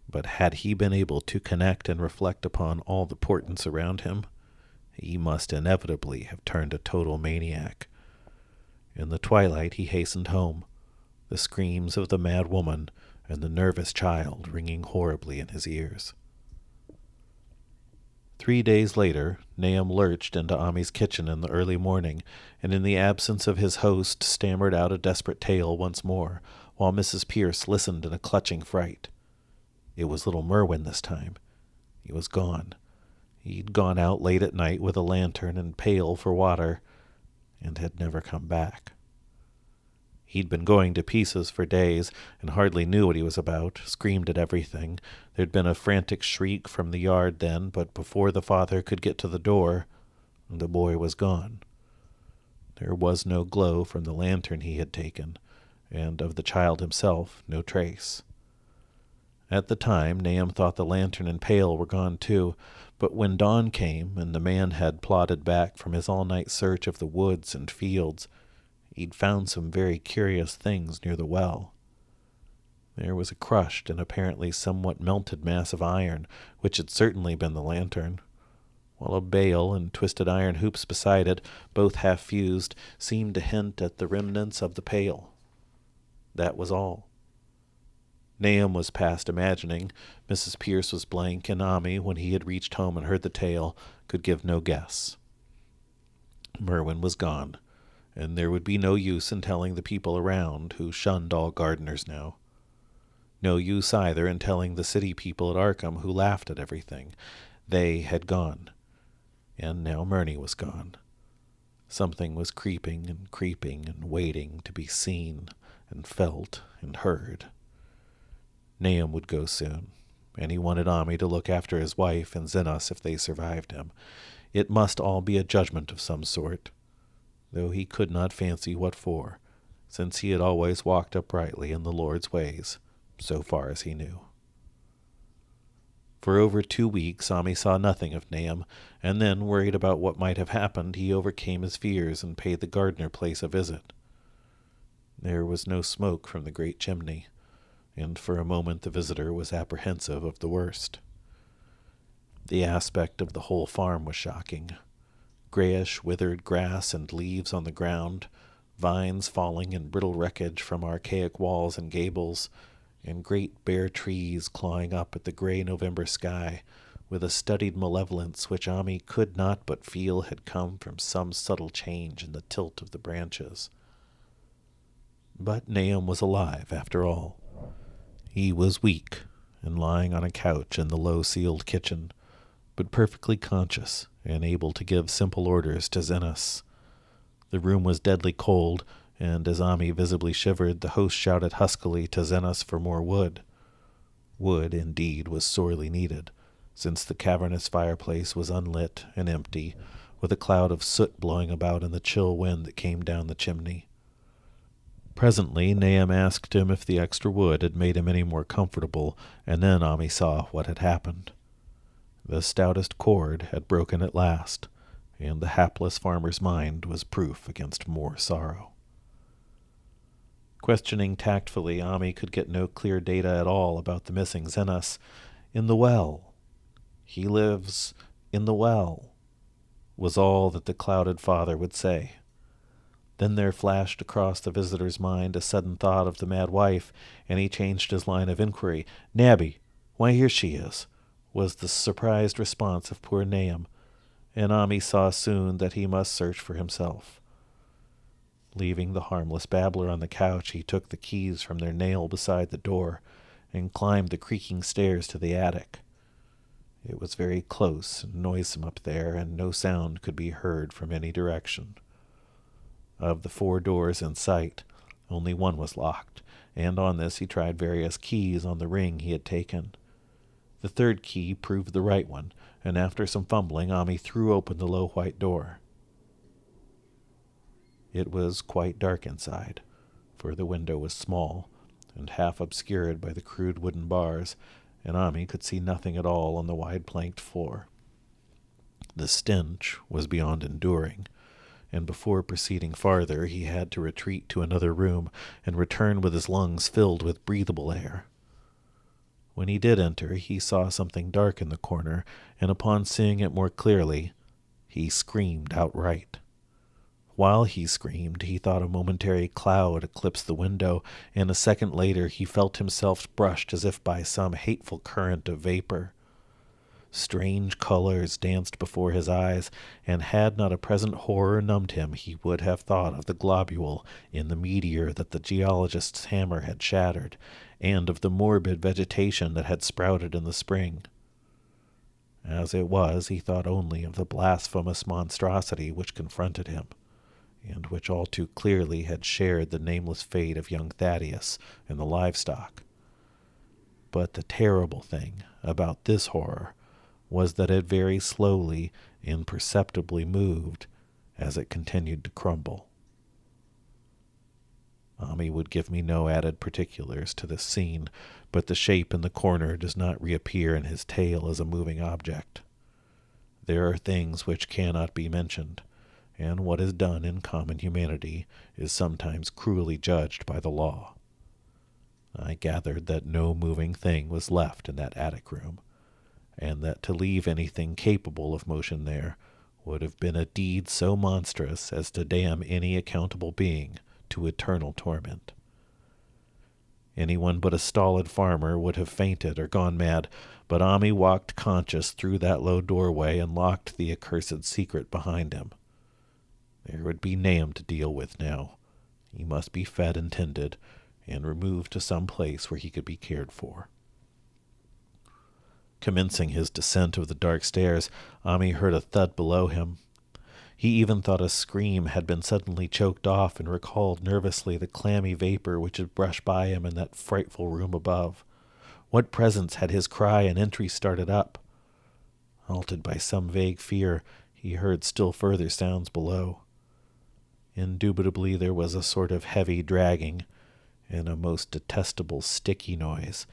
But had he been able to connect and reflect upon all the portents around him, he must inevitably have turned a total maniac. In the twilight he hastened home, the screams of the mad woman and the nervous child ringing horribly in his ears. Three days later, Nahum lurched intoAmmi's kitchen in the early morning, and in the absence of his host stammered out a desperate tale once more, while Mrs. Pierce listened in a clutching fright. It was little Merwin this time. He was gone. He'd gone out late at night with a lantern and pail for water, and had never come back. He'd been going to pieces for days and hardly knew what he was about, screamed at everything. There'd been a frantic shriek from the yard then, but before the father could get to the door, the boy was gone. There was no glow from the lantern he had taken, and of the child himself no trace. At the time, Nahum thought the lantern and pail were gone too, but when dawn came and the man had plodded back from his all night search of the woods and fields, he'd found some very curious things near the well. There was a crushed and apparently somewhat melted mass of iron, which had certainly been the lantern, while a bale and twisted iron hoops beside it, both half fused, seemed to hint at the remnants of the pail. That was all. Nahum was past imagining. Mrs. Pierce was blank, and Ammi, when he had reached home and heard the tale, could give no guess. Merwin was gone and there would be no use in telling the people around, who shunned all Gardners now. No use either in telling the city people at Arkham, who laughed at everything. They had gone, and now Merwin was gone. Something was creeping and creeping and waiting to be seen and felt and heard. Nahum would go soon, and he wanted Ammi to look after his wife and Zenas if they survived him. It must all be a judgment of some sort though he could not fancy what for, since he had always walked uprightly in the Lord's ways, so far as he knew. For over two weeks Ammi saw nothing of Nahum, and then, worried about what might have happened, he overcame his fears and paid the Gardner place a visit. There was no smoke from the great chimney, and for a moment the visitor was apprehensive of the worst. The aspect of the whole farm was shocking grayish, withered grass and leaves on the ground, vines falling in brittle wreckage from archaic walls and gables, and great bare trees clawing up at the gray November sky with a studied malevolence which Ammi could not but feel had come from some subtle change in the tilt of the branches. But Nahum was alive, after all. He was weak and lying on a couch in the low ceiled kitchen, but perfectly conscious and able to give simple orders to Zenas. The room was deadly cold, and as Ammi visibly shivered, the host shouted huskily to Zenas for more wood. Wood, indeed, was sorely needed, since the cavernous fireplace was unlit and empty, with a cloud of soot blowing about in the chill wind that came down the chimney. Presently, Nahum asked him if the extra wood had made him any more comfortable, and then Ammi saw what had happened. The stoutest cord had broken at last, and the hapless farmer's mind was proof against more sorrow. Questioning tactfully, Ammi could get no clear data at all about the missing Zenas. In the well. He lives in the well, was all that the clouded father would say. Then there flashed across the visitor's mind a sudden thought of the mad wife, and he changed his line of inquiry. Nabby, why, here she is was the surprised response of poor Nahum, and Ammi saw soon that he must search for himself. Leaving the harmless babbler on the couch, he took the keys from their nail beside the door and climbed the creaking stairs to the attic. It was very close and noisome up there, and no sound could be heard from any direction. Of the four doors in sight, only one was locked, and on this he tried various keys on the ring he had taken. The third key proved the right one, and after some fumbling, Ammi threw open the low white door. It was quite dark inside, for the window was small and half obscured by the crude wooden bars, and Ammi could see nothing at all on the wide planked floor. The stench was beyond enduring, and before proceeding farther, he had to retreat to another room and return with his lungs filled with breathable air. When he did enter, he saw something dark in the corner, and upon seeing it more clearly, he screamed outright. While he screamed, he thought a momentary cloud eclipsed the window, and a second later he felt himself brushed as if by some hateful current of vapor. Strange colors danced before his eyes, and had not a present horror numbed him, he would have thought of the globule in the meteor that the geologist's hammer had shattered, and of the morbid vegetation that had sprouted in the spring. As it was, he thought only of the blasphemous monstrosity which confronted him, and which all too clearly had shared the nameless fate of young Thaddeus and the livestock. But the terrible thing about this horror was that it very slowly, imperceptibly moved as it continued to crumble. Ammi would give me no added particulars to this scene, but the shape in the corner does not reappear in his tale as a moving object. There are things which cannot be mentioned, and what is done in common humanity is sometimes cruelly judged by the law. I gathered that no moving thing was left in that attic room, and that to leave anything capable of motion there would have been a deed so monstrous as to damn any accountable being to eternal torment. Anyone but a stolid farmer would have fainted or gone mad, but Ammi walked conscious through that low doorway and locked the accursed secret behind him. There would be Nahum to deal with now. He must be fed and tended, and removed to some place where he could be cared for. Commencing his descent of the dark stairs, Ammi heard a thud below him. He even thought a scream had been suddenly choked off and recalled nervously the clammy vapor which had brushed by him in that frightful room above. What presence had his cry and entry started up? Halted by some vague fear, he heard still further sounds below. Indubitably there was a sort of heavy dragging, and a most detestable sticky noise,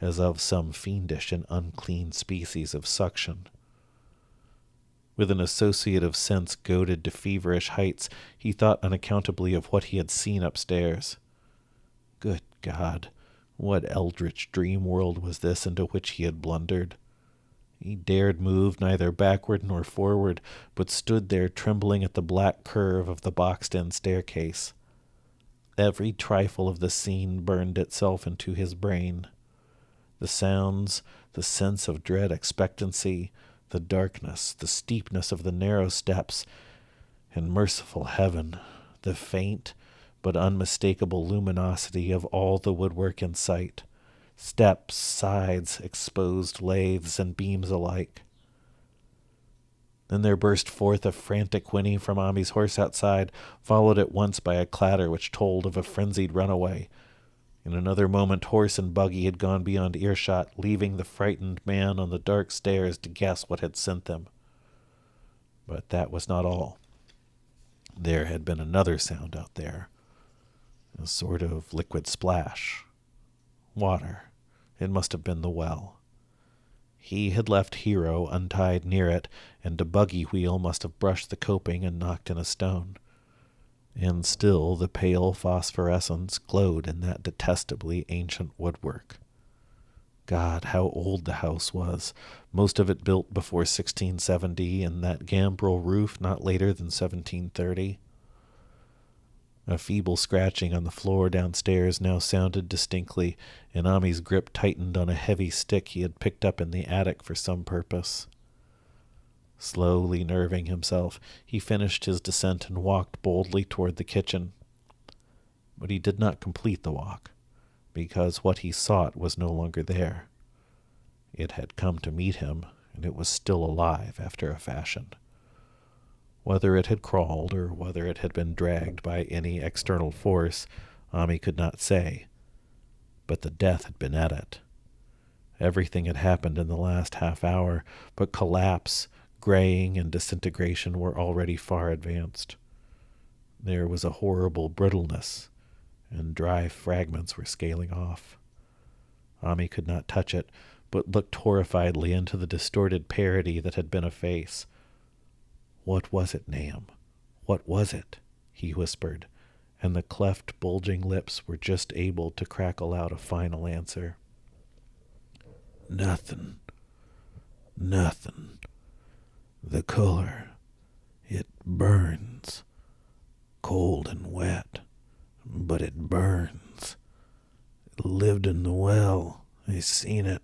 as of some fiendish and unclean species of suction. With an associative sense goaded to feverish heights, he thought unaccountably of what he had seen upstairs. Good God, what eldritch dream world was this into which he had blundered? He dared move neither backward nor forward, but stood there trembling at the black curve of the boxed in staircase. Every trifle of the scene burned itself into his brain. The sounds, the sense of dread expectancy, the darkness, the steepness of the narrow steps, and merciful heaven, the faint but unmistakable luminosity of all the woodwork in sight steps, sides, exposed lathes, and beams alike. Then there burst forth a frantic whinny from Ammi's horse outside, followed at once by a clatter which told of a frenzied runaway. In another moment, horse and buggy had gone beyond earshot, leaving the frightened man on the dark stairs to guess what had sent them. But that was not all. There had been another sound out there a sort of liquid splash. Water. It must have been the well. He had left Hero untied near it, and a buggy wheel must have brushed the coping and knocked in a stone. And still the pale phosphorescence glowed in that detestably ancient woodwork. God, how old the house was, most of it built before 1670, and that gambrel roof not later than 1730. A feeble scratching on the floor downstairs now sounded distinctly, and Ammi's grip tightened on a heavy stick he had picked up in the attic for some purpose. Slowly nerving himself, he finished his descent and walked boldly toward the kitchen. But he did not complete the walk, because what he sought was no longer there. It had come to meet him, and it was still alive after a fashion. Whether it had crawled or whether it had been dragged by any external force, Ammi could not say. But the death had been at it. Everything had happened in the last half hour, but collapse, graying, and disintegration were already far advanced. There was a horrible brittleness, and dry fragments were scaling off. Ammi could not touch it, but looked horrifiedly into the distorted parody that had been a face. What was it, Nahum? What was it? he whispered, and the cleft, bulging lips were just able to crackle out a final answer. Nothing. Nothing. The color. It burns. Cold and wet. But it burns. It lived in the well. I seen it.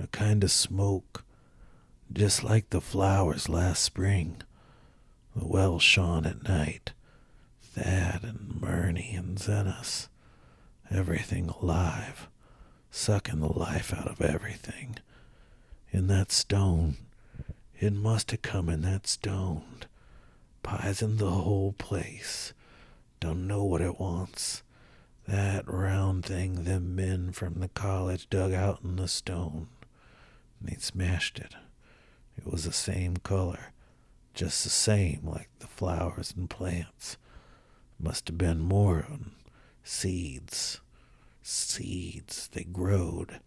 A kind of smoke. just like the flowers last spring. The well shone at night. Thad and Merwin and Zenas. Everything alive, sucking the life out of everything. In that stone, it must have come in that stone. Pizen the whole place. Don't know what it wants. That round thing them men from the college dug out in the stone. They smashed it. It was the same color, just the same like the flowers and plants. Must have been more seeds. Seeds, they growed.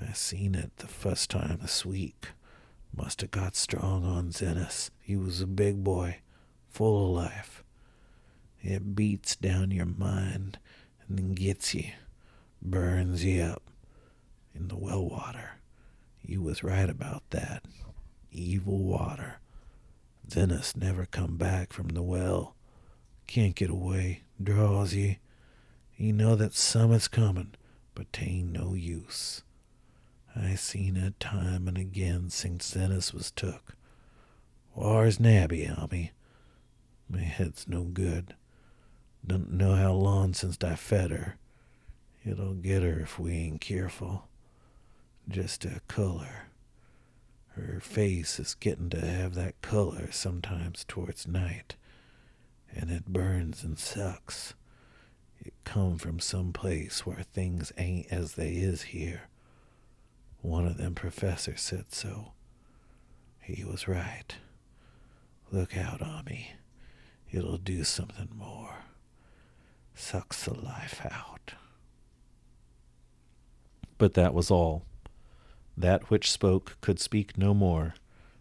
I seen it the first time this week. Must have got strong on Zenas. He was a big boy, full of life. It beats down your mind and then gets you, burns you up in the well water. You was right about that. Evil water. Zenas never come back from the well. Can't get away. Draws ye. You know that summit's comin', but tain't no use. I seen it time and again since Zenas was took. Whar's Nabby, Ammi? My head's no good. Don't know how long since I fed her. It'll get her if we ain't careful. Just a color. Her face is getting to have that color sometimes towards night, and it burns and sucks. It come from some place where things ain't as they is here. One of them professors said so. He was right. Look out, Ammi. It'll do something more. Sucks the life out. But that was all. That which spoke could speak no more,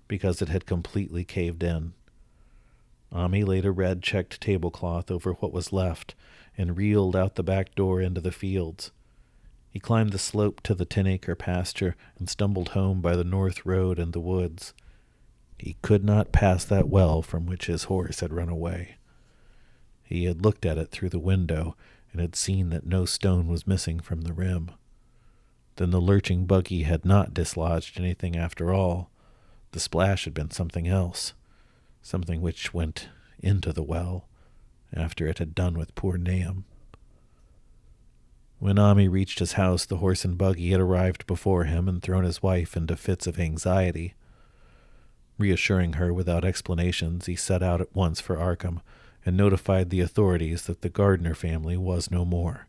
because it had completely caved in. Ammi laid a red checked tablecloth over what was left and reeled out the back door into the fields. He climbed the slope to the ten acre pasture and stumbled home by the north road and the woods. He could not pass that well from which his horse had run away. He had looked at it through the window and had seen that no stone was missing from the rim. Then the lurching buggy had not dislodged anything after all. The splash had been something else, something which went into the well after it had done with poor Nahum. When Ammi reached his house, the horse and buggy had arrived before him and thrown his wife into fits of anxiety. Reassuring her without explanations, he set out at once for Arkham and notified the authorities that the Gardner family was no more.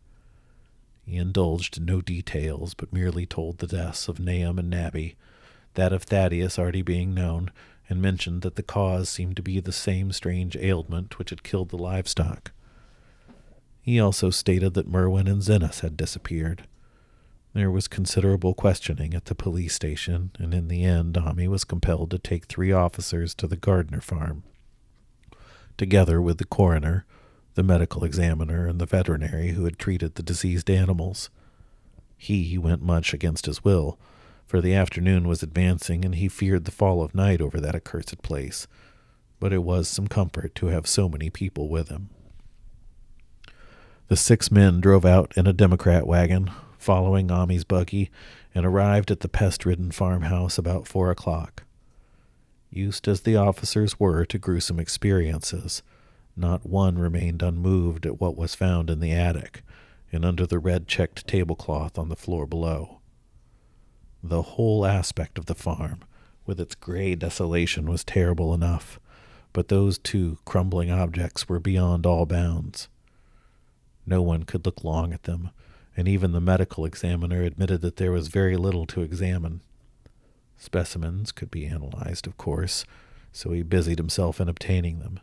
He indulged in no details, but merely told the deaths of Nahum and Nabby, that of Thaddeus already being known, and mentioned that the cause seemed to be the same strange ailment which had killed the livestock. He also stated that Merwin and Zenas had disappeared. There was considerable questioning at the police station, and in the end, Ammi was compelled to take three officers to the Gardner farm. Together with the coroner, the medical examiner, and the veterinary who had treated the diseased animals. He went much against his will, for the afternoon was advancing and he feared the fall of night over that accursed place, but it was some comfort to have so many people with him. The six men drove out in a Democrat wagon, following Ammi's buggy, and arrived at the pest ridden farmhouse about four o'clock. Used as the officers were to gruesome experiences, not one remained unmoved at what was found in the attic and under the red checked tablecloth on the floor below. The whole aspect of the farm, with its gray desolation, was terrible enough, but those two crumbling objects were beyond all bounds. No one could look long at them, and even the medical examiner admitted that there was very little to examine. Specimens could be analyzed, of course, so he busied himself in obtaining them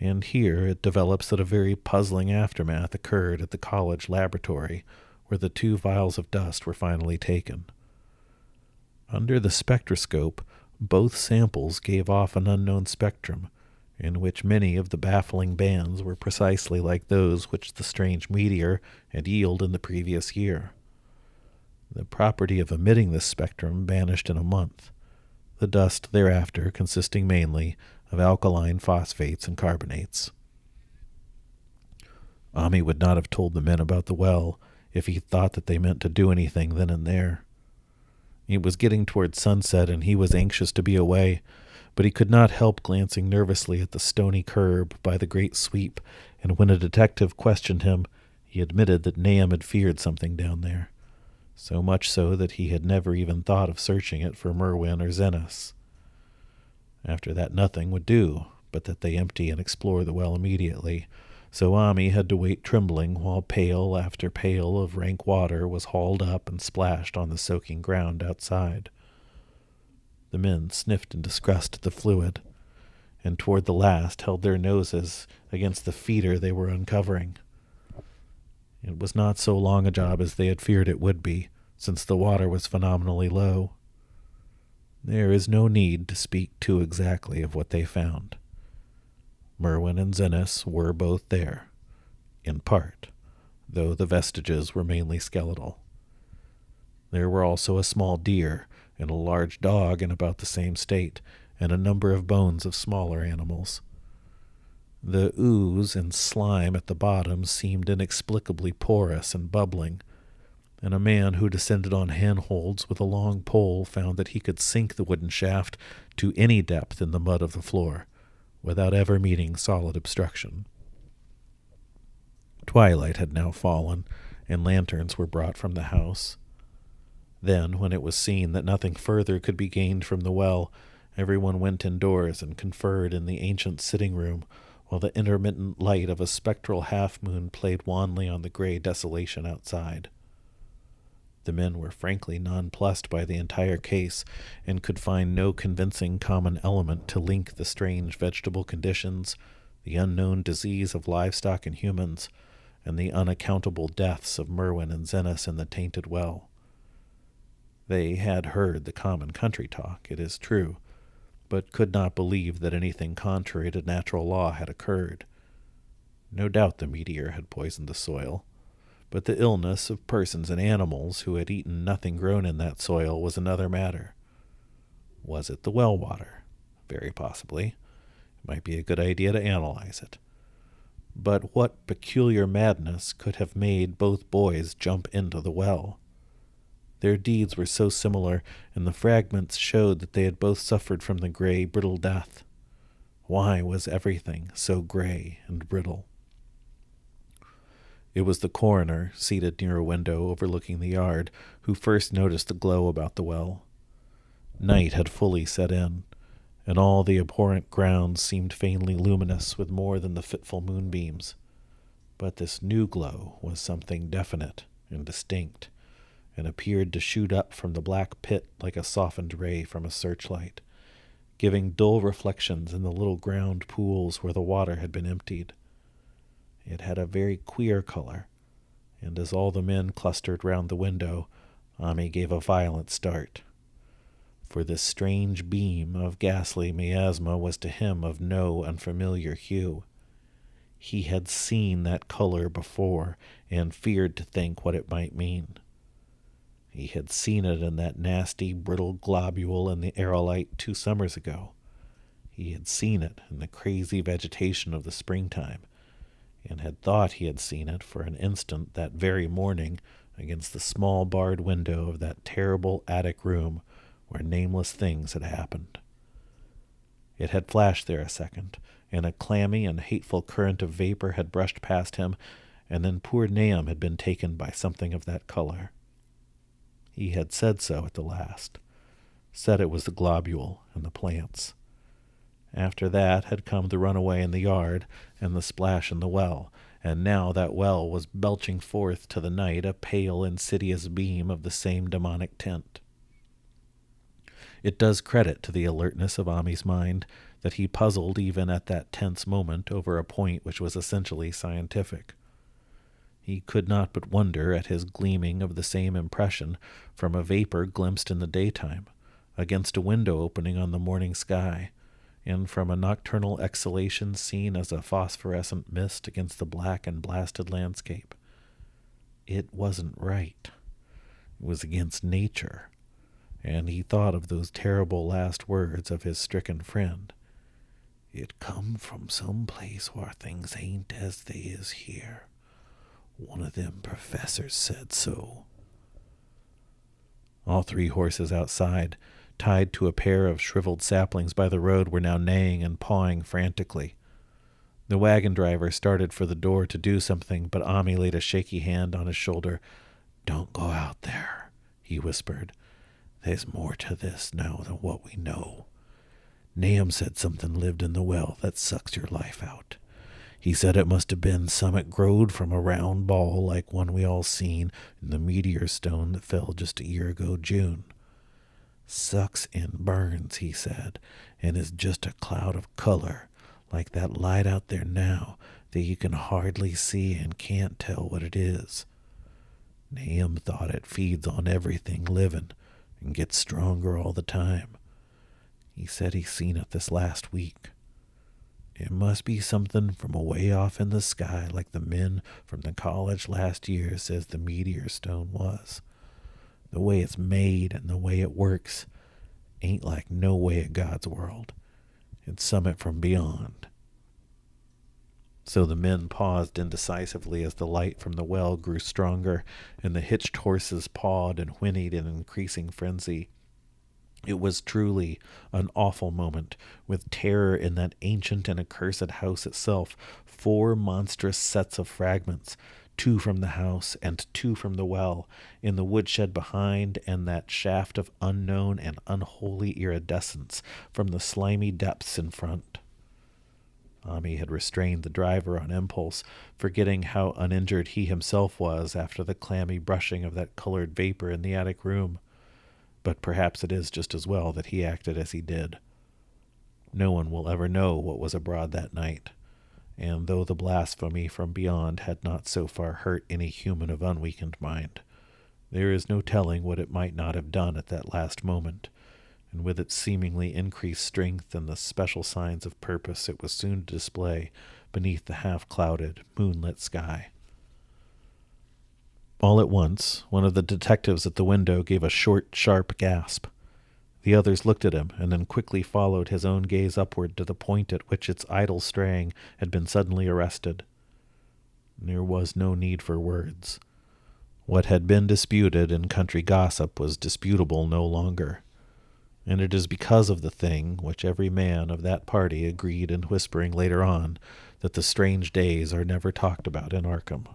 and here it develops that a very puzzling aftermath occurred at the college laboratory where the two vials of dust were finally taken. Under the spectroscope, both samples gave off an unknown spectrum, in which many of the baffling bands were precisely like those which the strange meteor had yielded in the previous year. The property of emitting this spectrum vanished in a month, the dust thereafter consisting mainly of alkaline phosphates and carbonates. Ammi would not have told the men about the well if he thought that they meant to do anything then and there. It was getting toward sunset, and he was anxious to be away, but he could not help glancing nervously at the stony curb by the great sweep, and when a detective questioned him, he admitted that Nahum had feared something down there, so much so that he had never even thought of searching it for Merwin or Zenas. After that, nothing would do but that they empty and explore the well immediately, so Ammi had to wait trembling while pail after pail of rank water was hauled up and splashed on the soaking ground outside. The men sniffed in disgust at the fluid, and toward the last held their noses against the feeder they were uncovering. It was not so long a job as they had feared it would be, since the water was phenomenally low. There is no need to speak too exactly of what they found. Merwin and Zenas were both there, in part, though the vestiges were mainly skeletal. There were also a small deer and a large dog in about the same state, and a number of bones of smaller animals. The ooze and slime at the bottom seemed inexplicably porous and bubbling, and a man who descended on handholds with a long pole found that he could sink the wooden shaft to any depth in the mud of the floor without ever meeting solid obstruction. Twilight had now fallen, and lanterns were brought from the house. Then, when it was seen that nothing further could be gained from the well, everyone went indoors and conferred in the ancient sitting room, while the intermittent light of a spectral half moon played wanly on the gray desolation outside. The men were frankly nonplussed by the entire case and could find no convincing common element to link the strange vegetable conditions, the unknown disease of livestock and humans, and the unaccountable deaths of Merwin and Zenas in the tainted well. They had heard the common country talk, it is true, but could not believe that anything contrary to natural law had occurred. No doubt the meteor had poisoned the soil but the illness of persons and animals who had eaten nothing grown in that soil was another matter. Was it the well water? Very possibly. It might be a good idea to analyze it. But what peculiar madness could have made both boys jump into the well? Their deeds were so similar, and the fragments showed that they had both suffered from the gray, brittle death. Why was everything so gray and brittle? It was the coroner, seated near a window overlooking the yard, who first noticed the glow about the well. Night had fully set in, and all the abhorrent grounds seemed faintly luminous with more than the fitful moonbeams. But this new glow was something definite and distinct, and appeared to shoot up from the black pit like a softened ray from a searchlight, giving dull reflections in the little ground pools where the water had been emptied. It had a very queer color, and as all the men clustered round the window, Ammi gave a violent start. For this strange beam of ghastly miasma was to him of no unfamiliar hue. He had seen that color before and feared to think what it might mean. He had seen it in that nasty, brittle globule in the aerolite two summers ago. He had seen it in the crazy vegetation of the springtime and had thought he had seen it for an instant that very morning against the small barred window of that terrible attic room where nameless things had happened. It had flashed there a second, and a clammy and hateful current of vapor had brushed past him, and then poor Nahum had been taken by something of that color. He had said so at the last, said it was the globule and the plants. After that had come the runaway in the yard and the splash in the well, and now that well was belching forth to the night a pale, insidious beam of the same demonic tint. It does credit to the alertness of Ammi's mind that he puzzled even at that tense moment over a point which was essentially scientific. He could not but wonder at his gleaming of the same impression from a vapor glimpsed in the daytime, against a window opening on the morning sky, and from a nocturnal exhalation seen as a phosphorescent mist against the black and blasted landscape. It wasn't right. It was against nature. And he thought of those terrible last words of his stricken friend. It come from some place where things ain't as they is here. One of them professors said so. All three horses outside, tied to a pair of shriveled saplings by the road, were now neighing and pawing frantically. The wagon driver started for the door to do something, but Ammi laid a shaky hand on his shoulder. Don't go out there, he whispered. There's more to this now than what we know. Nahum said something lived in the well that sucks your life out. He said it must have been summit growed from a round ball like one we all seen in the meteor stone that fell just a year ago June. Sucks and burns, he said, and is just a cloud of color, like that light out there now that you can hardly see and can't tell what it is. Nahum thought it feeds on everything living and gets stronger all the time. He said he seen it this last week. It must be something from away off in the sky, like the men from the college last year says the meteor stone was. The way it's made and the way it works ain't like no way at God's world. It's summit from beyond. So the men paused indecisively as the light from the well grew stronger, and the hitched horses pawed and whinnied in increasing frenzy. It was truly an awful moment, with terror in that ancient and accursed house itself. Four monstrous sets of fragments, two from the house and two from the well, in the woodshed behind, and that shaft of unknown and unholy iridescence from the slimy depths in front. Ammi had restrained the driver on impulse, forgetting how uninjured he himself was after the clammy brushing of that colored vapor in the attic room but perhaps it is just as well that he acted as he did. No one will ever know what was abroad that night, and though the blasphemy from beyond had not so far hurt any human of unweakened mind, there is no telling what it might not have done at that last moment, and with its seemingly increased strength and the special signs of purpose it was soon to display beneath the half clouded, moonlit sky. All at once, one of the detectives at the window gave a short, sharp gasp. The others looked at him and then quickly followed his own gaze upward to the point at which its idle straying had been suddenly arrested. There was no need for words. What had been disputed in country gossip was disputable no longer. And it is because of the thing which every man of that party agreed in whispering later on that the strange days are never talked about in Arkham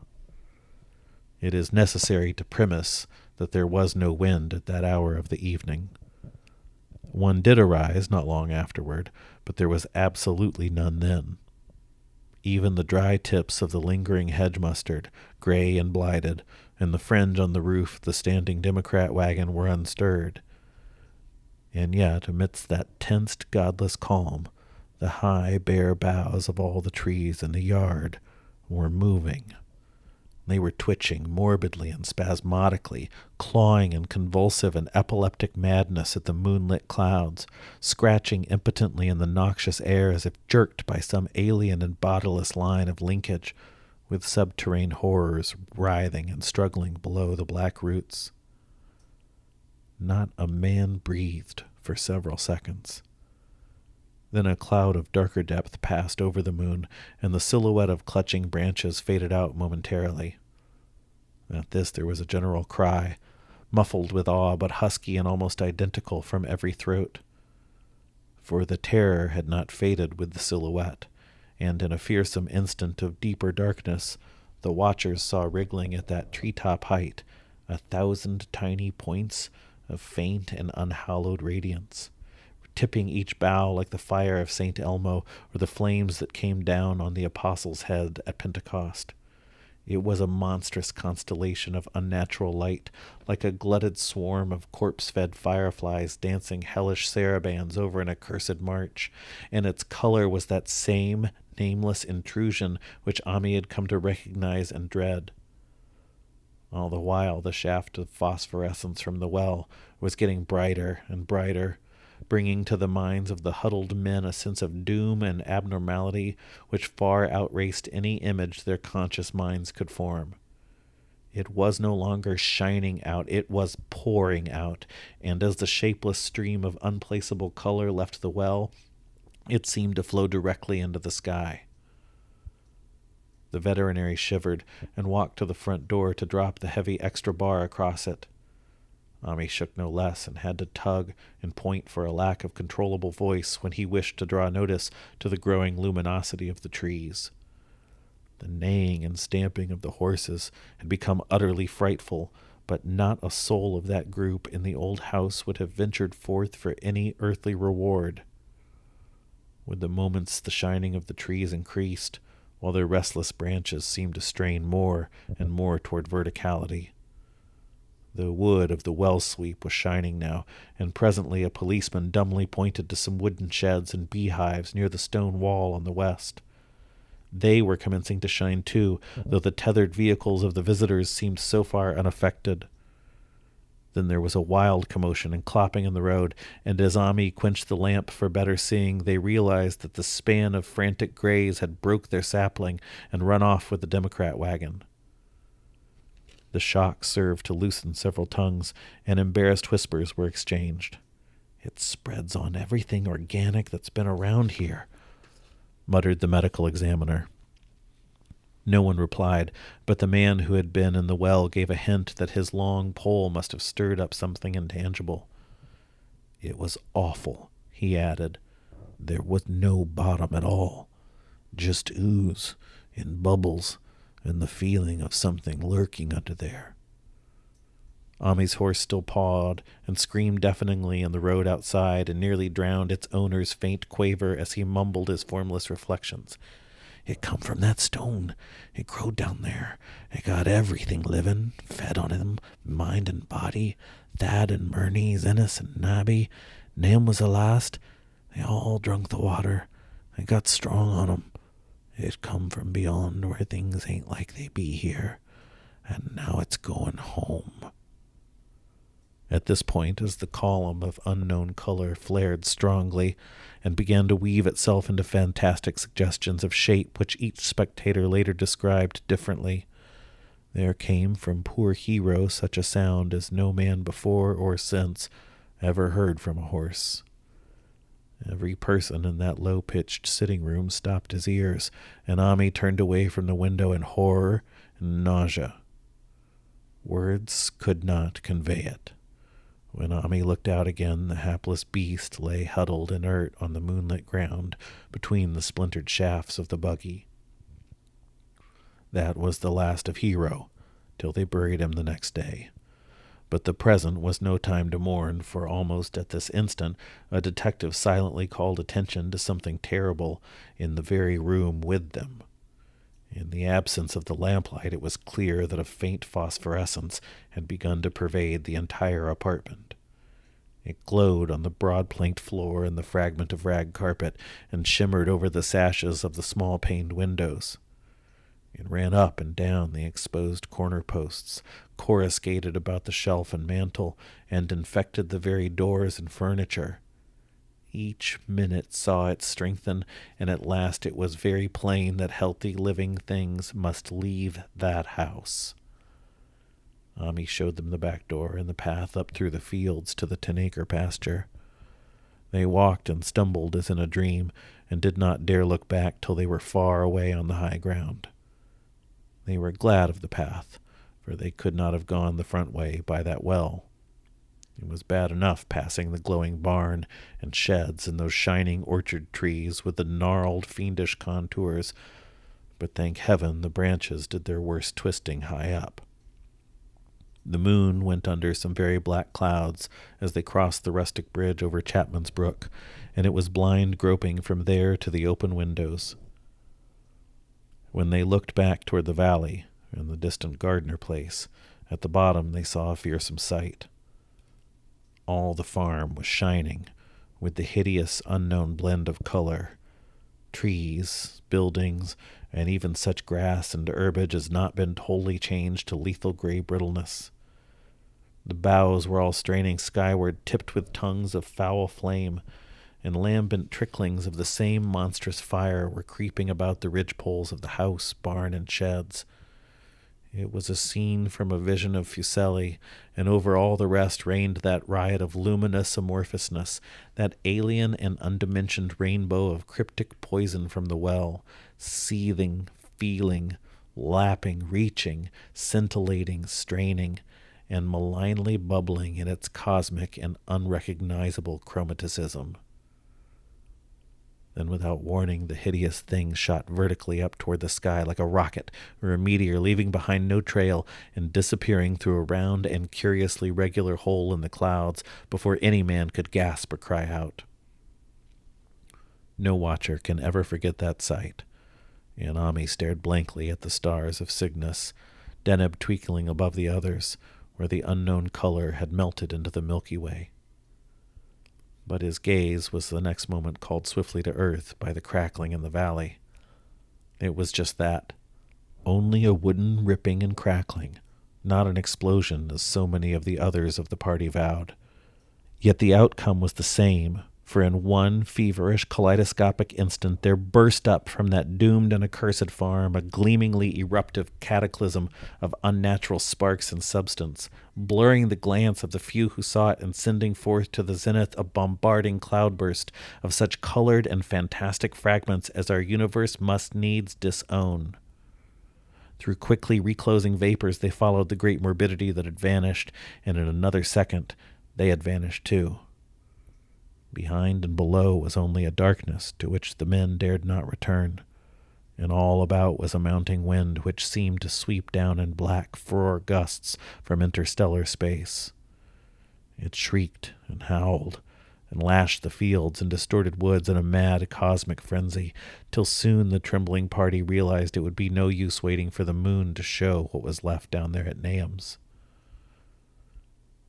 it is necessary to premise that there was no wind at that hour of the evening. One did arise not long afterward, but there was absolutely none then. Even the dry tips of the lingering hedge mustard, gray and blighted, and the fringe on the roof of the standing Democrat wagon were unstirred. And yet, amidst that tensed, godless calm, the high, bare boughs of all the trees in the yard were moving. They were twitching morbidly and spasmodically, clawing in convulsive and epileptic madness at the moonlit clouds, scratching impotently in the noxious air as if jerked by some alien and bodiless line of linkage, with subterranean horrors writhing and struggling below the black roots. Not a man breathed for several seconds. Then a cloud of darker depth passed over the moon, and the silhouette of clutching branches faded out momentarily. At this there was a general cry, muffled with awe, but husky and almost identical from every throat. For the terror had not faded with the silhouette, and in a fearsome instant of deeper darkness, the watchers saw wriggling at that tree-top height a thousand tiny points of faint and unhallowed radiance tipping each bough like the fire of St. Elmo or the flames that came down on the apostles' head at Pentecost. It was a monstrous constellation of unnatural light, like a glutted swarm of corpse fed fireflies dancing hellish sarabands over an accursed march, and its color was that same nameless intrusion which Ammi had come to recognize and dread. All the while, the shaft of phosphorescence from the well was getting brighter and brighter, bringing to the minds of the huddled men a sense of doom and abnormality which far outraced any image their conscious minds could form. It was no longer shining out, it was pouring out, and as the shapeless stream of unplaceable color left the well, it seemed to flow directly into the sky. The veterinary shivered and walked to the front door to drop the heavy extra bar across it. Ammi shook no less and had to tug and point for a lack of controllable voice when he wished to draw notice to the growing luminosity of the trees. The neighing and stamping of the horses had become utterly frightful, but not a soul of that group in the old house would have ventured forth for any earthly reward. With the moments the shining of the trees increased, while their restless branches seemed to strain more and more toward verticality. The wood of the well sweep was shining now, and presently a policeman dumbly pointed to some wooden sheds and beehives near the stone wall on the west. They were commencing to shine too, though the tethered vehicles of the visitors seemed so far unaffected. Then there was a wild commotion and clopping in the road, and as Ammi quenched the lamp for better seeing, they realized that the span of frantic grays had broke their sapling and run off with the Democrat wagon. The shock served to loosen several tongues, and embarrassed whispers were exchanged. It spreads on everything organic that's been around here, muttered the medical examiner. No one replied, but the man who had been in the well gave a hint that his long pole must have stirred up something intangible. It was awful, he added. There was no bottom at all, just ooze in bubbles and the feeling of something lurking under there. Ammi's horse still pawed and screamed deafeningly in the road outside and nearly drowned its owner's faint quaver as he mumbled his formless reflections. It come from that stone. It growed down there. It got everything living, fed on him, mind and body. Thad and Merwin, Zenas and Nabby. Nahum was the last. They all drunk the water. It got strong on 'em. It come from beyond where things ain't like they be here, and now it's going home. At this point, as the column of unknown color flared strongly and began to weave itself into fantastic suggestions of shape which each spectator later described differently, there came from poor Hero such a sound as no man before or since ever heard from a horse. Every person in that low pitched sitting room stopped his ears, and Ammi turned away from the window in horror and nausea. Words could not convey it. When Ammi looked out again, the hapless beast lay huddled inert on the moonlit ground between the splintered shafts of the buggy. That was the last of Hero, till they buried him the next day. But the present was no time to mourn, for almost at this instant a detective silently called attention to something terrible in the very room with them. In the absence of the lamplight, it was clear that a faint phosphorescence had begun to pervade the entire apartment. It glowed on the broad planked floor and the fragment of rag carpet, and shimmered over the sashes of the small paned windows. It ran up and down the exposed corner posts, coruscated about the shelf and mantel, and infected the very doors and furniture. Each minute saw it strengthen, and at last it was very plain that healthy living things must leave that house. Ammi showed them the back door and the path up through the fields to the ten acre pasture. They walked and stumbled as in a dream, and did not dare look back till they were far away on the high ground. They were glad of the path, for they could not have gone the front way by that well. It was bad enough passing the glowing barn and sheds and those shining orchard trees with the gnarled, fiendish contours, but thank heaven the branches did their worst twisting high up. The moon went under some very black clouds as they crossed the rustic bridge over Chapman's Brook, and it was blind groping from there to the open windows. When they looked back toward the valley and the distant Gardner place, at the bottom they saw a fearsome sight. All the farm was shining with the hideous unknown blend of color trees, buildings, and even such grass and herbage as not been wholly changed to lethal gray brittleness. The boughs were all straining skyward, tipped with tongues of foul flame, and lambent tricklings of the same monstrous fire were creeping about the ridgepoles of the house, barn, and sheds. It was a scene from a vision of Fuseli, and over all the rest reigned that riot of luminous amorphousness, that alien and undimensioned rainbow of cryptic poison from the well, seething, feeling, lapping, reaching, scintillating, straining, and malignly bubbling in its cosmic and unrecognizable chromaticism. Then, without warning, the hideous thing shot vertically up toward the sky like a rocket or a meteor, leaving behind no trail and disappearing through a round and curiously regular hole in the clouds before any man could gasp or cry out. No watcher can ever forget that sight. And Ammi stared blankly at the stars of Cygnus, Deneb twinkling above the others, where the unknown color had melted into the Milky Way but his gaze was the next moment called swiftly to earth by the crackling in the valley. It was just that only a wooden ripping and crackling, not an explosion as so many of the others of the party vowed. Yet the outcome was the same for in one feverish kaleidoscopic instant there burst up from that doomed and accursed farm a gleamingly eruptive cataclysm of unnatural sparks and substance, blurring the glance of the few who saw it and sending forth to the zenith a bombarding cloudburst of such colored and fantastic fragments as our universe must needs disown. Through quickly reclosing vapors they followed the great morbidity that had vanished, and in another second they had vanished too. Behind and below was only a darkness to which the men dared not return, and all about was a mounting wind which seemed to sweep down in black furor gusts from interstellar space. It shrieked and howled and lashed the fields and distorted woods in a mad cosmic frenzy, till soon the trembling party realized it would be no use waiting for the moon to show what was left down there at Nahum's.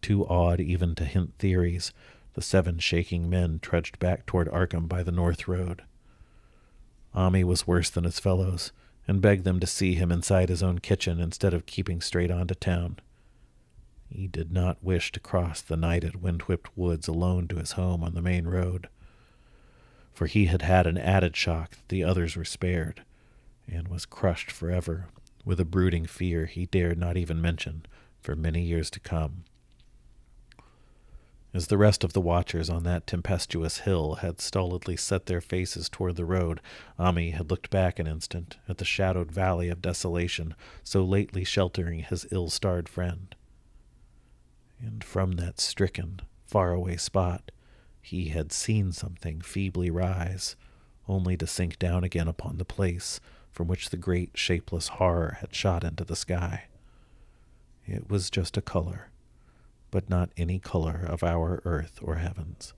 Too awed even to hint theories, the seven shaking men trudged back toward Arkham by the north road. Ammi was worse than his fellows, and begged them to see him inside his own kitchen instead of keeping straight on to town. He did not wish to cross the nighted, wind-whipped woods alone to his home on the main road, for he had had an added shock that the others were spared, and was crushed forever with a brooding fear he dared not even mention for many years to come. As the rest of the watchers on that tempestuous hill had stolidly set their faces toward the road, Ammi had looked back an instant at the shadowed valley of desolation so lately sheltering his ill starred friend. And from that stricken, far-away spot, he had seen something feebly rise, only to sink down again upon the place from which the great shapeless horror had shot into the sky. It was just a color but not any color of our earth or heavens.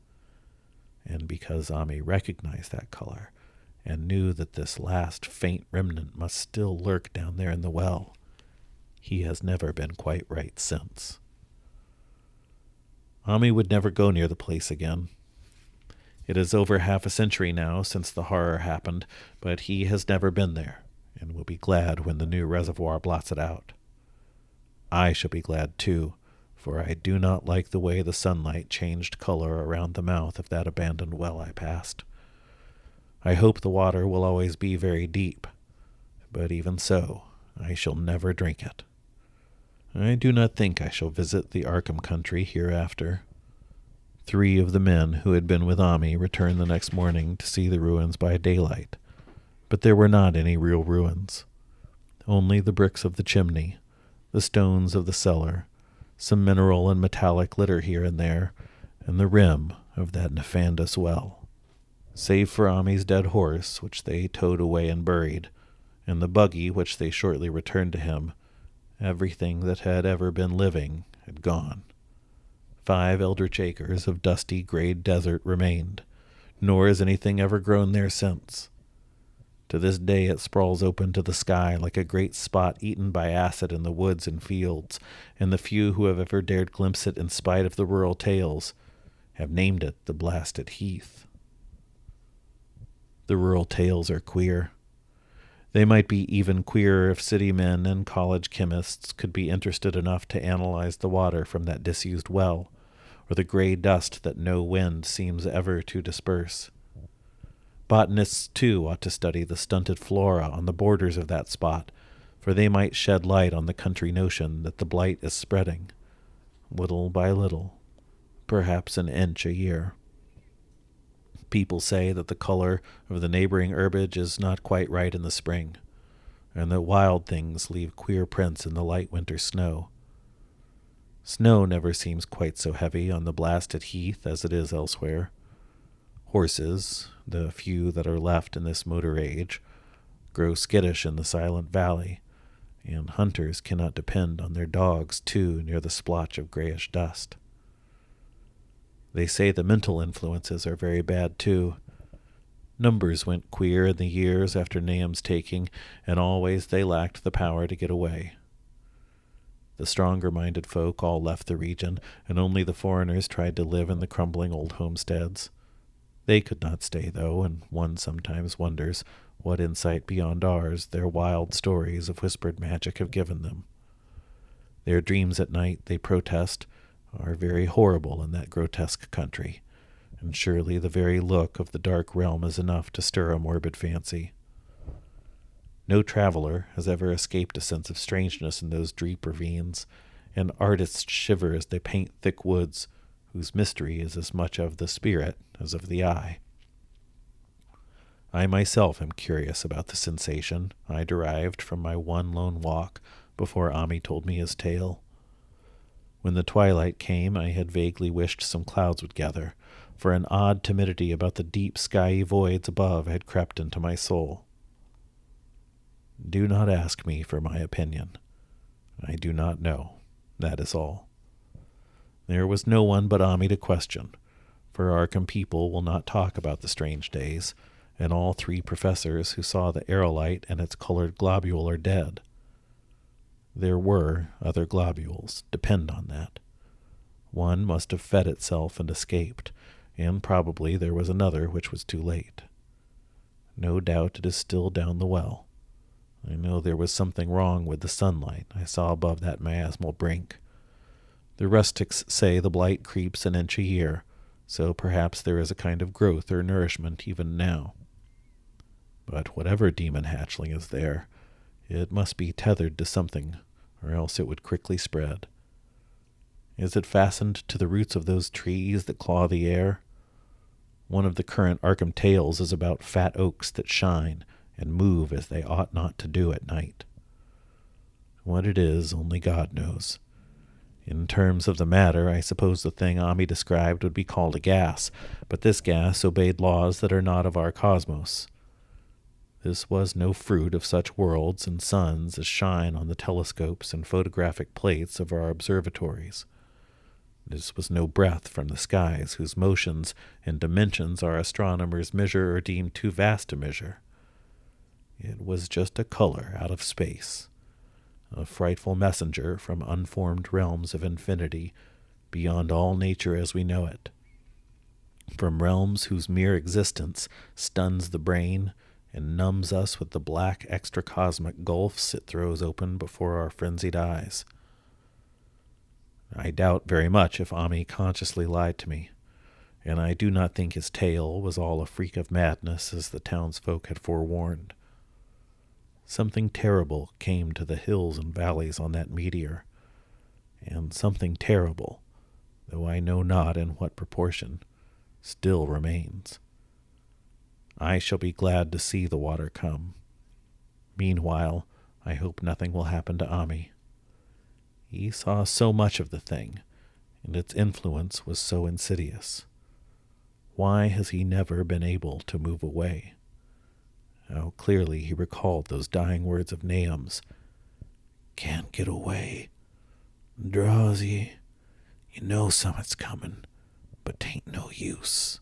And because Ammi recognized that color, and knew that this last faint remnant must still lurk down there in the well, he has never been quite right since. Ammi would never go near the place again. It is over half a century now since the horror happened, but he has never been there, and will be glad when the new reservoir blots it out. I shall be glad, too, for I do not like the way the sunlight changed color around the mouth of that abandoned well I passed. I hope the water will always be very deep, but even so, I shall never drink it. I do not think I shall visit the Arkham country hereafter. Three of the men who had been with Ammi returned the next morning to see the ruins by daylight, but there were not any real ruins. Only the bricks of the chimney, the stones of the cellar, some mineral and metallic litter here and there, and the rim of that nefandous well. Save for Ammi's dead horse, which they towed away and buried, and the buggy which they shortly returned to him, everything that had ever been living had gone. Five eldritch acres of dusty gray desert remained, nor has anything ever grown there since. To this day it sprawls open to the sky like a great spot eaten by acid in the woods and fields, and the few who have ever dared glimpse it in spite of the rural tales have named it the blasted heath. The rural tales are queer. They might be even queerer if city men and college chemists could be interested enough to analyze the water from that disused well, or the gray dust that no wind seems ever to disperse. Botanists, too, ought to study the stunted flora on the borders of that spot, for they might shed light on the country notion that the blight is spreading, little by little, perhaps an inch a year. People say that the color of the neighboring herbage is not quite right in the spring, and that wild things leave queer prints in the light winter snow. Snow never seems quite so heavy on the blasted heath as it is elsewhere. Horses, the few that are left in this motor age, grow skittish in the silent valley, and hunters cannot depend on their dogs too near the splotch of grayish dust. They say the mental influences are very bad too. Numbers went queer in the years after Nahum's taking, and always they lacked the power to get away. The stronger minded folk all left the region, and only the foreigners tried to live in the crumbling old homesteads. They could not stay, though, and one sometimes wonders what insight beyond ours their wild stories of whispered magic have given them. Their dreams at night, they protest, are very horrible in that grotesque country, and surely the very look of the dark realm is enough to stir a morbid fancy. No traveler has ever escaped a sense of strangeness in those deep ravines, and artists shiver as they paint thick woods whose mystery is as much of the spirit as of the eye. I myself am curious about the sensation I derived from my one lone walk before Ammi told me his tale. When the twilight came, I had vaguely wished some clouds would gather, for an odd timidity about the deep skyey voids above had crept into my soul. Do not ask me for my opinion. I do not know. That is all. There was no one but Ammi to question, for Arkham people will not talk about the strange days, and all three professors who saw the aerolite and its colored globule are dead. There were other globules, depend on that. One must have fed itself and escaped, and probably there was another which was too late. No doubt it is still down the well. I know there was something wrong with the sunlight I saw above that miasmal brink. The rustics say the blight creeps an inch a year, so perhaps there is a kind of growth or nourishment even now. But whatever demon hatchling is there, it must be tethered to something, or else it would quickly spread. Is it fastened to the roots of those trees that claw the air? One of the current Arkham tales is about fat oaks that shine and move as they ought not to do at night. What it is, only God knows. In terms of the matter, I suppose the thing Ammi described would be called a gas, but this gas obeyed laws that are not of our cosmos. This was no fruit of such worlds and suns as shine on the telescopes and photographic plates of our observatories. This was no breath from the skies whose motions and dimensions our astronomers measure or deem too vast to measure. It was just a color out of space, a frightful messenger from unformed realms of infinity beyond all nature as we know it, from realms whose mere existence stuns the brain and numbs us with the black extracosmic gulfs it throws open before our frenzied eyes. I doubt very much if Ammi consciously lied to me, and I do not think his tale was all a freak of madness as the townsfolk had forewarned. Something terrible came to the hills and valleys on that meteor, and something terrible, though I know not in what proportion, still remains. I shall be glad to see the water come. Meanwhile, I hope nothing will happen to Ammi. He saw so much of the thing, and its influence was so insidious. Why has he never been able to move away? How clearly he recalled those dying words of Nahum's. Can't get away. Drowsy. You know summit's coming, but tain't no use.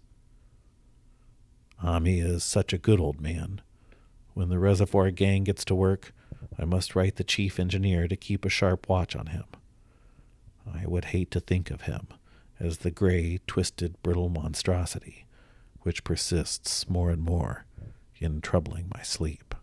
Ammi is such a good old man. When the reservoir gang gets to work, I must write the chief engineer to keep a sharp watch on him. I would hate to think of him as the gray, twisted, brittle monstrosity which persists more and more in troubling my sleep.